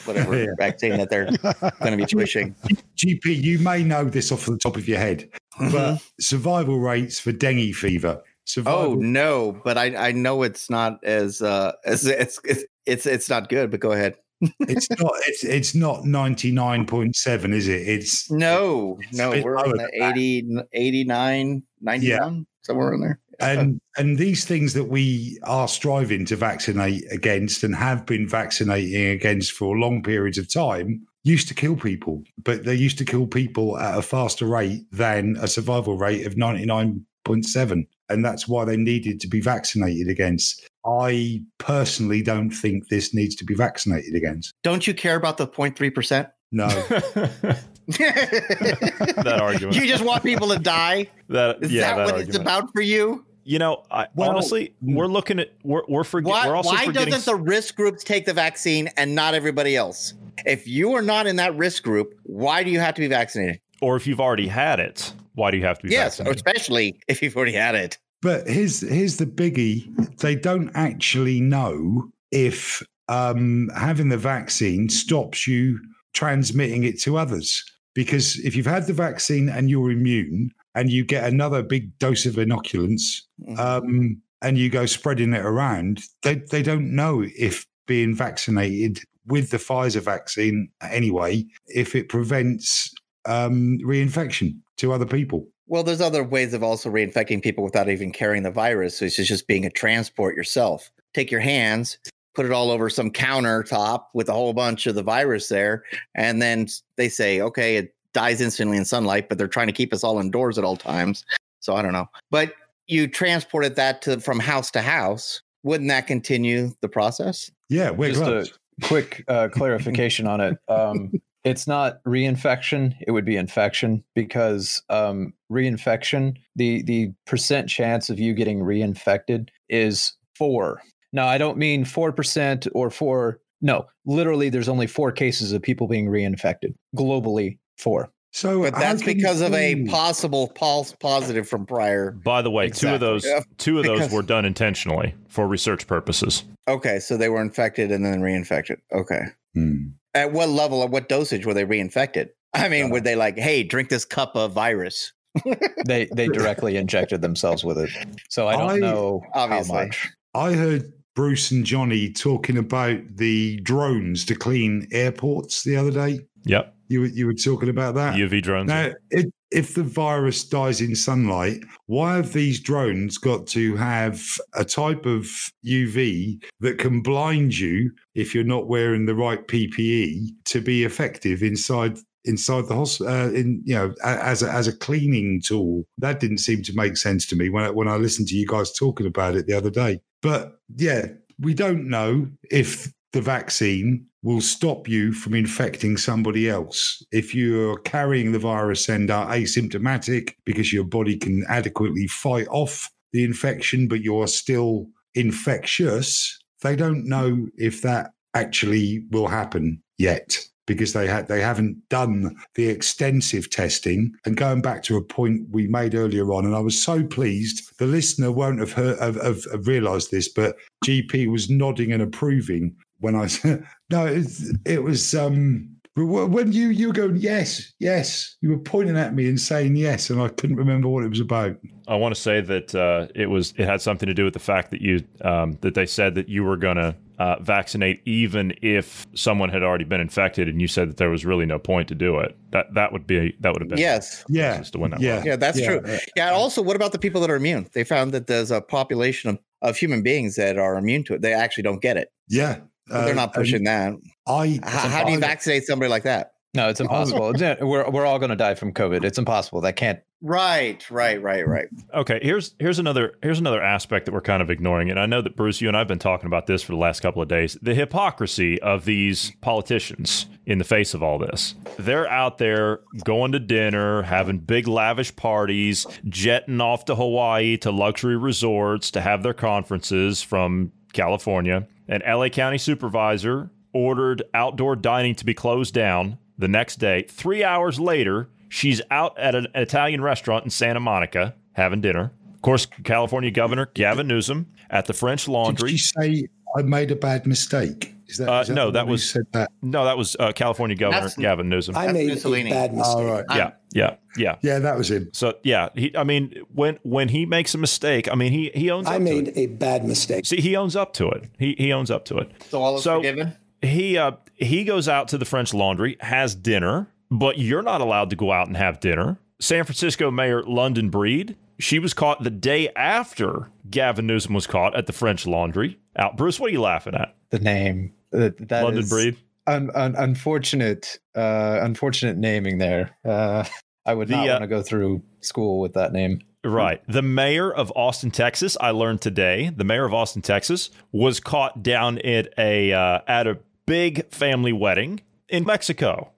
whatever Yeah. vaccine that they're going to be pushing. GP, you may know this off the top of your head, but mm-hmm. survival rates for dengue fever. Survival Oh no, but I I know it's not as uh as it's it's it's, it's not good. But go ahead. it's not it's it's not 99.7 is it it's No, It's no, we're on the 80, 89, 91, somewhere in there. and and these things that we are striving to vaccinate against and have been vaccinating against for long periods of time used to kill people but they used to kill people at a faster rate than a survival rate of 99.7 and that's why they needed to be vaccinated against i personally don't think this needs to be vaccinated against Don't you care about the 0.3%? no that argument. You just want people to die? that Is yeah, that, that what argument. it's about for you? You know, I, Well, honestly, mm. we're looking at we're we're forget, Why, we're also why forgetting. doesn't the risk groups take the vaccine and not everybody else? If you are not in that risk group, why do you have to be vaccinated? or if you've already had it, why do you have to be Yes, vaccinated? especially if you've already had it. But here's here's the biggie: they don't actually know if um, having the vaccine stops you transmitting it to others. Because if you've had the vaccine and you're immune, and you get another big dose of inoculants, Mhm. um, and you go spreading it around, they they don't know if being vaccinated with the Pfizer vaccine anyway, if it prevents um, reinfection to other people. Well, there's other ways of also reinfecting people without even carrying the virus. So it's just being a transport yourself. Take your hands, put it all over some countertop with a whole bunch of the virus there, and then they say, okay, it dies instantly in sunlight, but they're trying to keep us all indoors at all times. So I don't know. But you transported that to from house to house. Wouldn't that continue the process? Yeah, we're Just gloves. a quick uh, clarification on it. Um, it's not reinfection; it would be infection because um, reinfection, the the percent chance of you getting reinfected is four. Now, I don't mean four percent or four. No, literally, there's only four cases of people being reinfected globally. Four. So, But that's because of a possible false positive from prior. By the way, two of those Yeah, two of those were done intentionally for research purposes. Okay, so they were infected and then reinfected. Okay. Hmm. At what level, at what dosage were they reinfected? I mean, Uh, were they like, hey, drink this cup of virus? They they directly injected themselves with it. So I don't I- know Obviously. how much. I heard Bruce and Johnny talking about the drones to clean airports the other day. Yep, You were, you were talking about that. UV drones. Now, if, if the virus dies in sunlight, why have these drones got to have a type of UV that can blind you if you're not wearing the right PPE to be effective inside inside the hospital? Uh, in you know, as a, as a cleaning tool, that didn't seem to make sense to me when I, when I listened to you guys talking about it the other day. But yeah, we don't know if the vaccine will stop you from infecting somebody else. If you're carrying the virus and are asymptomatic because your body can adequately fight off the infection, but you're still infectious, they don't know if that actually will happen yet because they had they haven't done the extensive testing and going back to a point we made earlier on and I was so pleased the listener won't have heard have, have, have realized this but GP was nodding and approving when I said no it, it was um when you you were going yes yes you were pointing at me and saying yes and I couldn't remember what it was about I want to say that uh, it was it had something to do with the fact that you um, that they said that you were going to uh, vaccinate even if someone had already been infected, and you said that there was really no point to do it. That that would be that would have been Yes. yeah as to when that yeah was. Yeah, that's Yeah. true. Yeah. and Also, what about the people that are immune? They found that there's a population of, of human beings that are immune to it. They actually don't get it. yeah But they're Uh, not pushing that. and I H- how do you vaccinate somebody like that? No, it's impossible. We're we're all going to die from COVID. It's impossible. That can't. Right, right, right, right. Okay, here's here's another here's another aspect that we're kind of ignoring, and I know that Bruce, you and I've been talking about this for the last couple of days. The hypocrisy of these politicians in the face of all this. They're out there going to dinner, having big lavish parties, jetting off to Hawaii to luxury resorts to have their conferences from California. An LA County supervisor ordered outdoor dining to be closed down the next day. Three hours later, she's out at an Italian restaurant in Santa Monica having dinner. Of course, California Governor Gavin Newsom at the French Laundry. Did you say I made a bad mistake? Is that, Uh, is no, that was- said that. no, that was uh, California Governor That's- Gavin Newsom. I That's made Mussolini. a bad mistake. All right. yeah, yeah, yeah. Yeah, that was him. So yeah, he, I mean, when when he makes a mistake, I mean, he he owns. I up made To it. a bad mistake. See, he owns up to it. He he owns up to it. So all is So- forgiven. he uh he goes out to the French Laundry, has dinner, but you're not allowed to go out and have dinner. San Francisco Mayor London Breed, she was caught the day after Gavin Newsom was caught at the French Laundry. Out, Bruce, what are you laughing at? The name uh, that London Breed. Un, un, unfortunate, uh, unfortunate naming there. Uh, I would The, not uh, want to go through school with that name. Right. The mayor of Austin, Texas, I learned today, the mayor of Austin, Texas, was caught down at a uh, at a big family wedding in Mexico.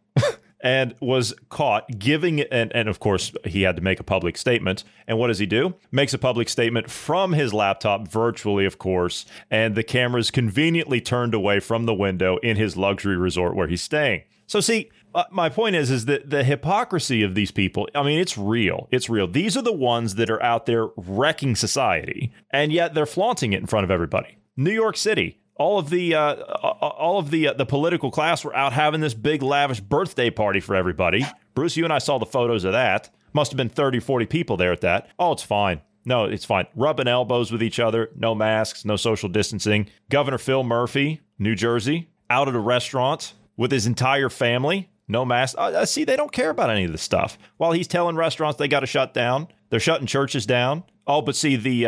And was caught giving, and, and of course, he had to make a public statement. And what does he do? Makes a public statement from his laptop, virtually, of course. And the camera's conveniently turned away from the window in his luxury resort where he's staying. So, see, uh, my point is, is that the hypocrisy of these people. I mean, it's real. It's real. These are the ones that are out there wrecking society, and yet they're flaunting it in front of everybody. New York City. All of the uh, all of the uh, the political class were out having this big lavish birthday party for everybody. Bruce, you and I saw the photos of that. Must have been 30, 40 people there at that. Oh, it's fine. No, it's fine. Rubbing elbows with each other, no masks, no social distancing. Governor Phil Murphy, New Jersey, out at a restaurant with his entire family, no mask. Uh, see, they don't care about any of this stuff. While he's telling restaurants they got to shut down, they're shutting churches down. Oh, but see, the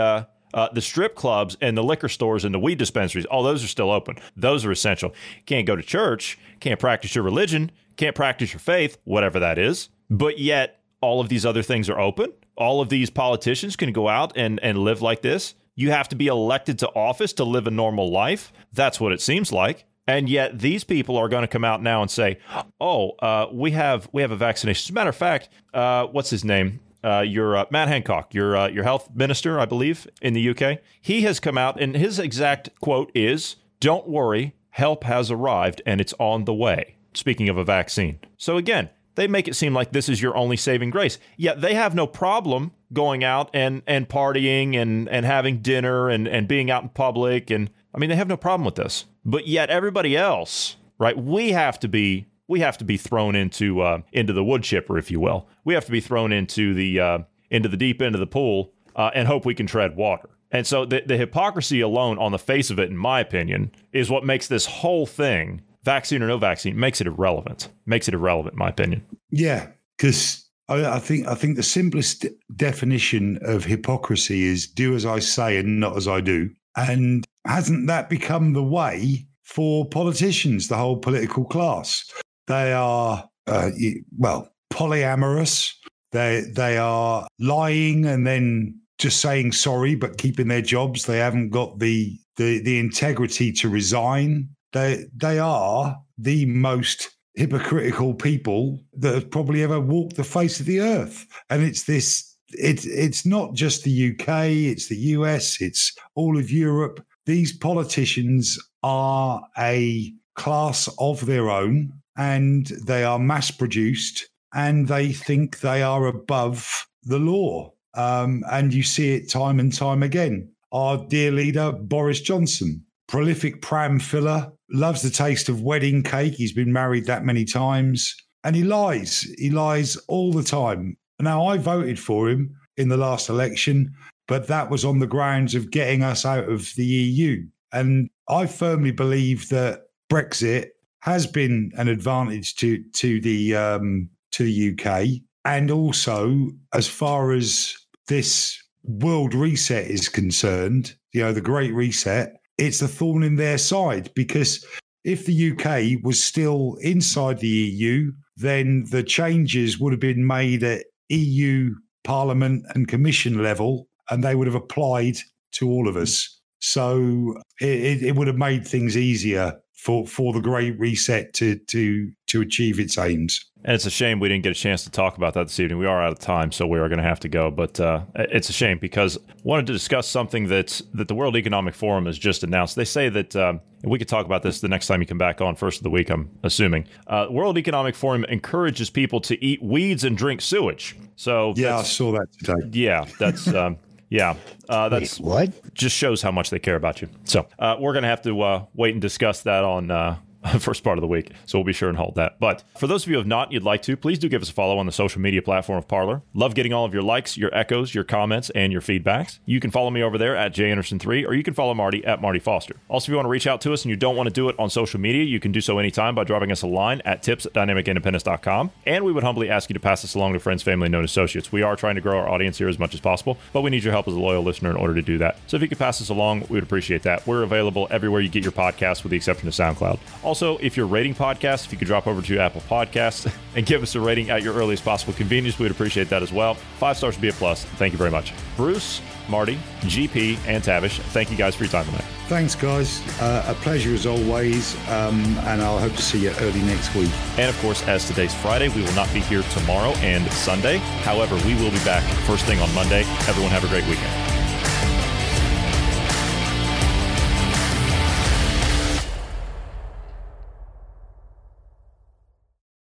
uh, the strip clubs and the liquor stores and the weed dispensaries, all those are still open. Those are essential. Can't go to church, can't practice your religion, can't practice your faith, whatever that is. But yet, all of these other things are open. All of these politicians can go out and, and live like this. You have to be elected to office to live a normal life. That's what it seems like. And yet, these people are going to come out now and say, "Oh, uh, we have we have a vaccination." As a matter of fact, uh, what's his name? Uh, your uh, Matt Hancock, your uh, your health minister, I believe, in the UK. He has come out, and his exact quote is, "Don't worry, help has arrived, and it's on the way." Speaking of a vaccine, so again, they make it seem like this is your only saving grace. Yet they have no problem going out and and partying and and having dinner and and being out in public, and I mean they have no problem with this. But yet everybody else, right? We have to be we have to be thrown into uh, into the wood chipper, if you will. We have to be thrown into the uh, into the deep end of the pool uh, and hope we can tread water. And so the, the hypocrisy alone, on the face of it, in my opinion, is what makes this whole thing, vaccine or no vaccine, makes it irrelevant. Makes it irrelevant, in my opinion. Yeah, because I, I think I think the simplest definition of hypocrisy is do as I say and not as I do. And hasn't that become the way for politicians, the whole political class? They are, uh, well, polyamorous. They they are lying and then just saying sorry, but keeping their jobs. They haven't got the the the integrity to resign. They they are the most hypocritical people that have probably ever walked the face of the earth. And it's this. It's it's not just the UK. It's the US. It's all of Europe. These politicians are a class of their own and they are mass produced and they think they are above the law. Um, and you see it time and time again. Our dear leader, Boris Johnson, prolific pram filler, loves the taste of wedding cake. He's been married that many times and he lies. He lies all the time. Now, I voted for him in the last election, but that was on the grounds of getting us out of the EU. And I firmly believe that Brexit has been an advantage to to the um, to the UK, and also as far as this world reset is concerned, you know, the Great Reset, it's a thorn in their side because if the UK was still inside the EU, then the changes would have been made at EU Parliament and Commission level, and they would have applied to all of us. So it, it would have made things easier for for the great reset to to to achieve its aims. And it's a shame we didn't get a chance to talk about that this evening. We are out of time, so we are going to have to go. But uh, it's a shame because I wanted to discuss something that that the World Economic Forum has just announced. They say that um, we could talk about this the next time you come back on, first of the week. I'm assuming. Uh, World Economic Forum encourages people to eat weeds and drink sewage. So yeah, I saw that today. Yeah, that's. Um, yeah, uh, that's Wait, what? Just shows how much they care about you. So uh, we're gonna have to uh, wait and discuss that on uh, first part of the week. So we'll be sure and hold that. But for those of you who have not, you'd like to, please do give us a follow on the social media platform of Parler. Love getting all of your likes, your echoes, your comments, and your feedbacks. You can follow me over there at janderson3, or you can follow Marty at Marty Foster. Also, if you want to reach out to us and you don't want to do it on social media, you can do so anytime by dropping us a line at tips at dynamicindependence.com. And we would humbly ask you to pass this along to friends, family, and known associates. We are trying to grow our audience here as much as possible, but we need your help as a loyal listener in order to do that. So if you could pass this along, we would appreciate that. We're available everywhere you get your podcasts with the exception of SoundCloud. Also, if you're rating podcasts, if you could drop over to Apple Podcasts and give us a rating at your earliest possible convenience, we'd appreciate that as well. Five stars would be a plus. Thank you very much. Bruce, Marty, GP, and Tavish, thank you guys for your time tonight. Thanks, guys. Uh, a pleasure as always, um, and I'll hope to see you early next week. And of course, as today's Friday, we will not be here tomorrow and Sunday. However, we will be back first thing on Monday. Everyone have a great weekend.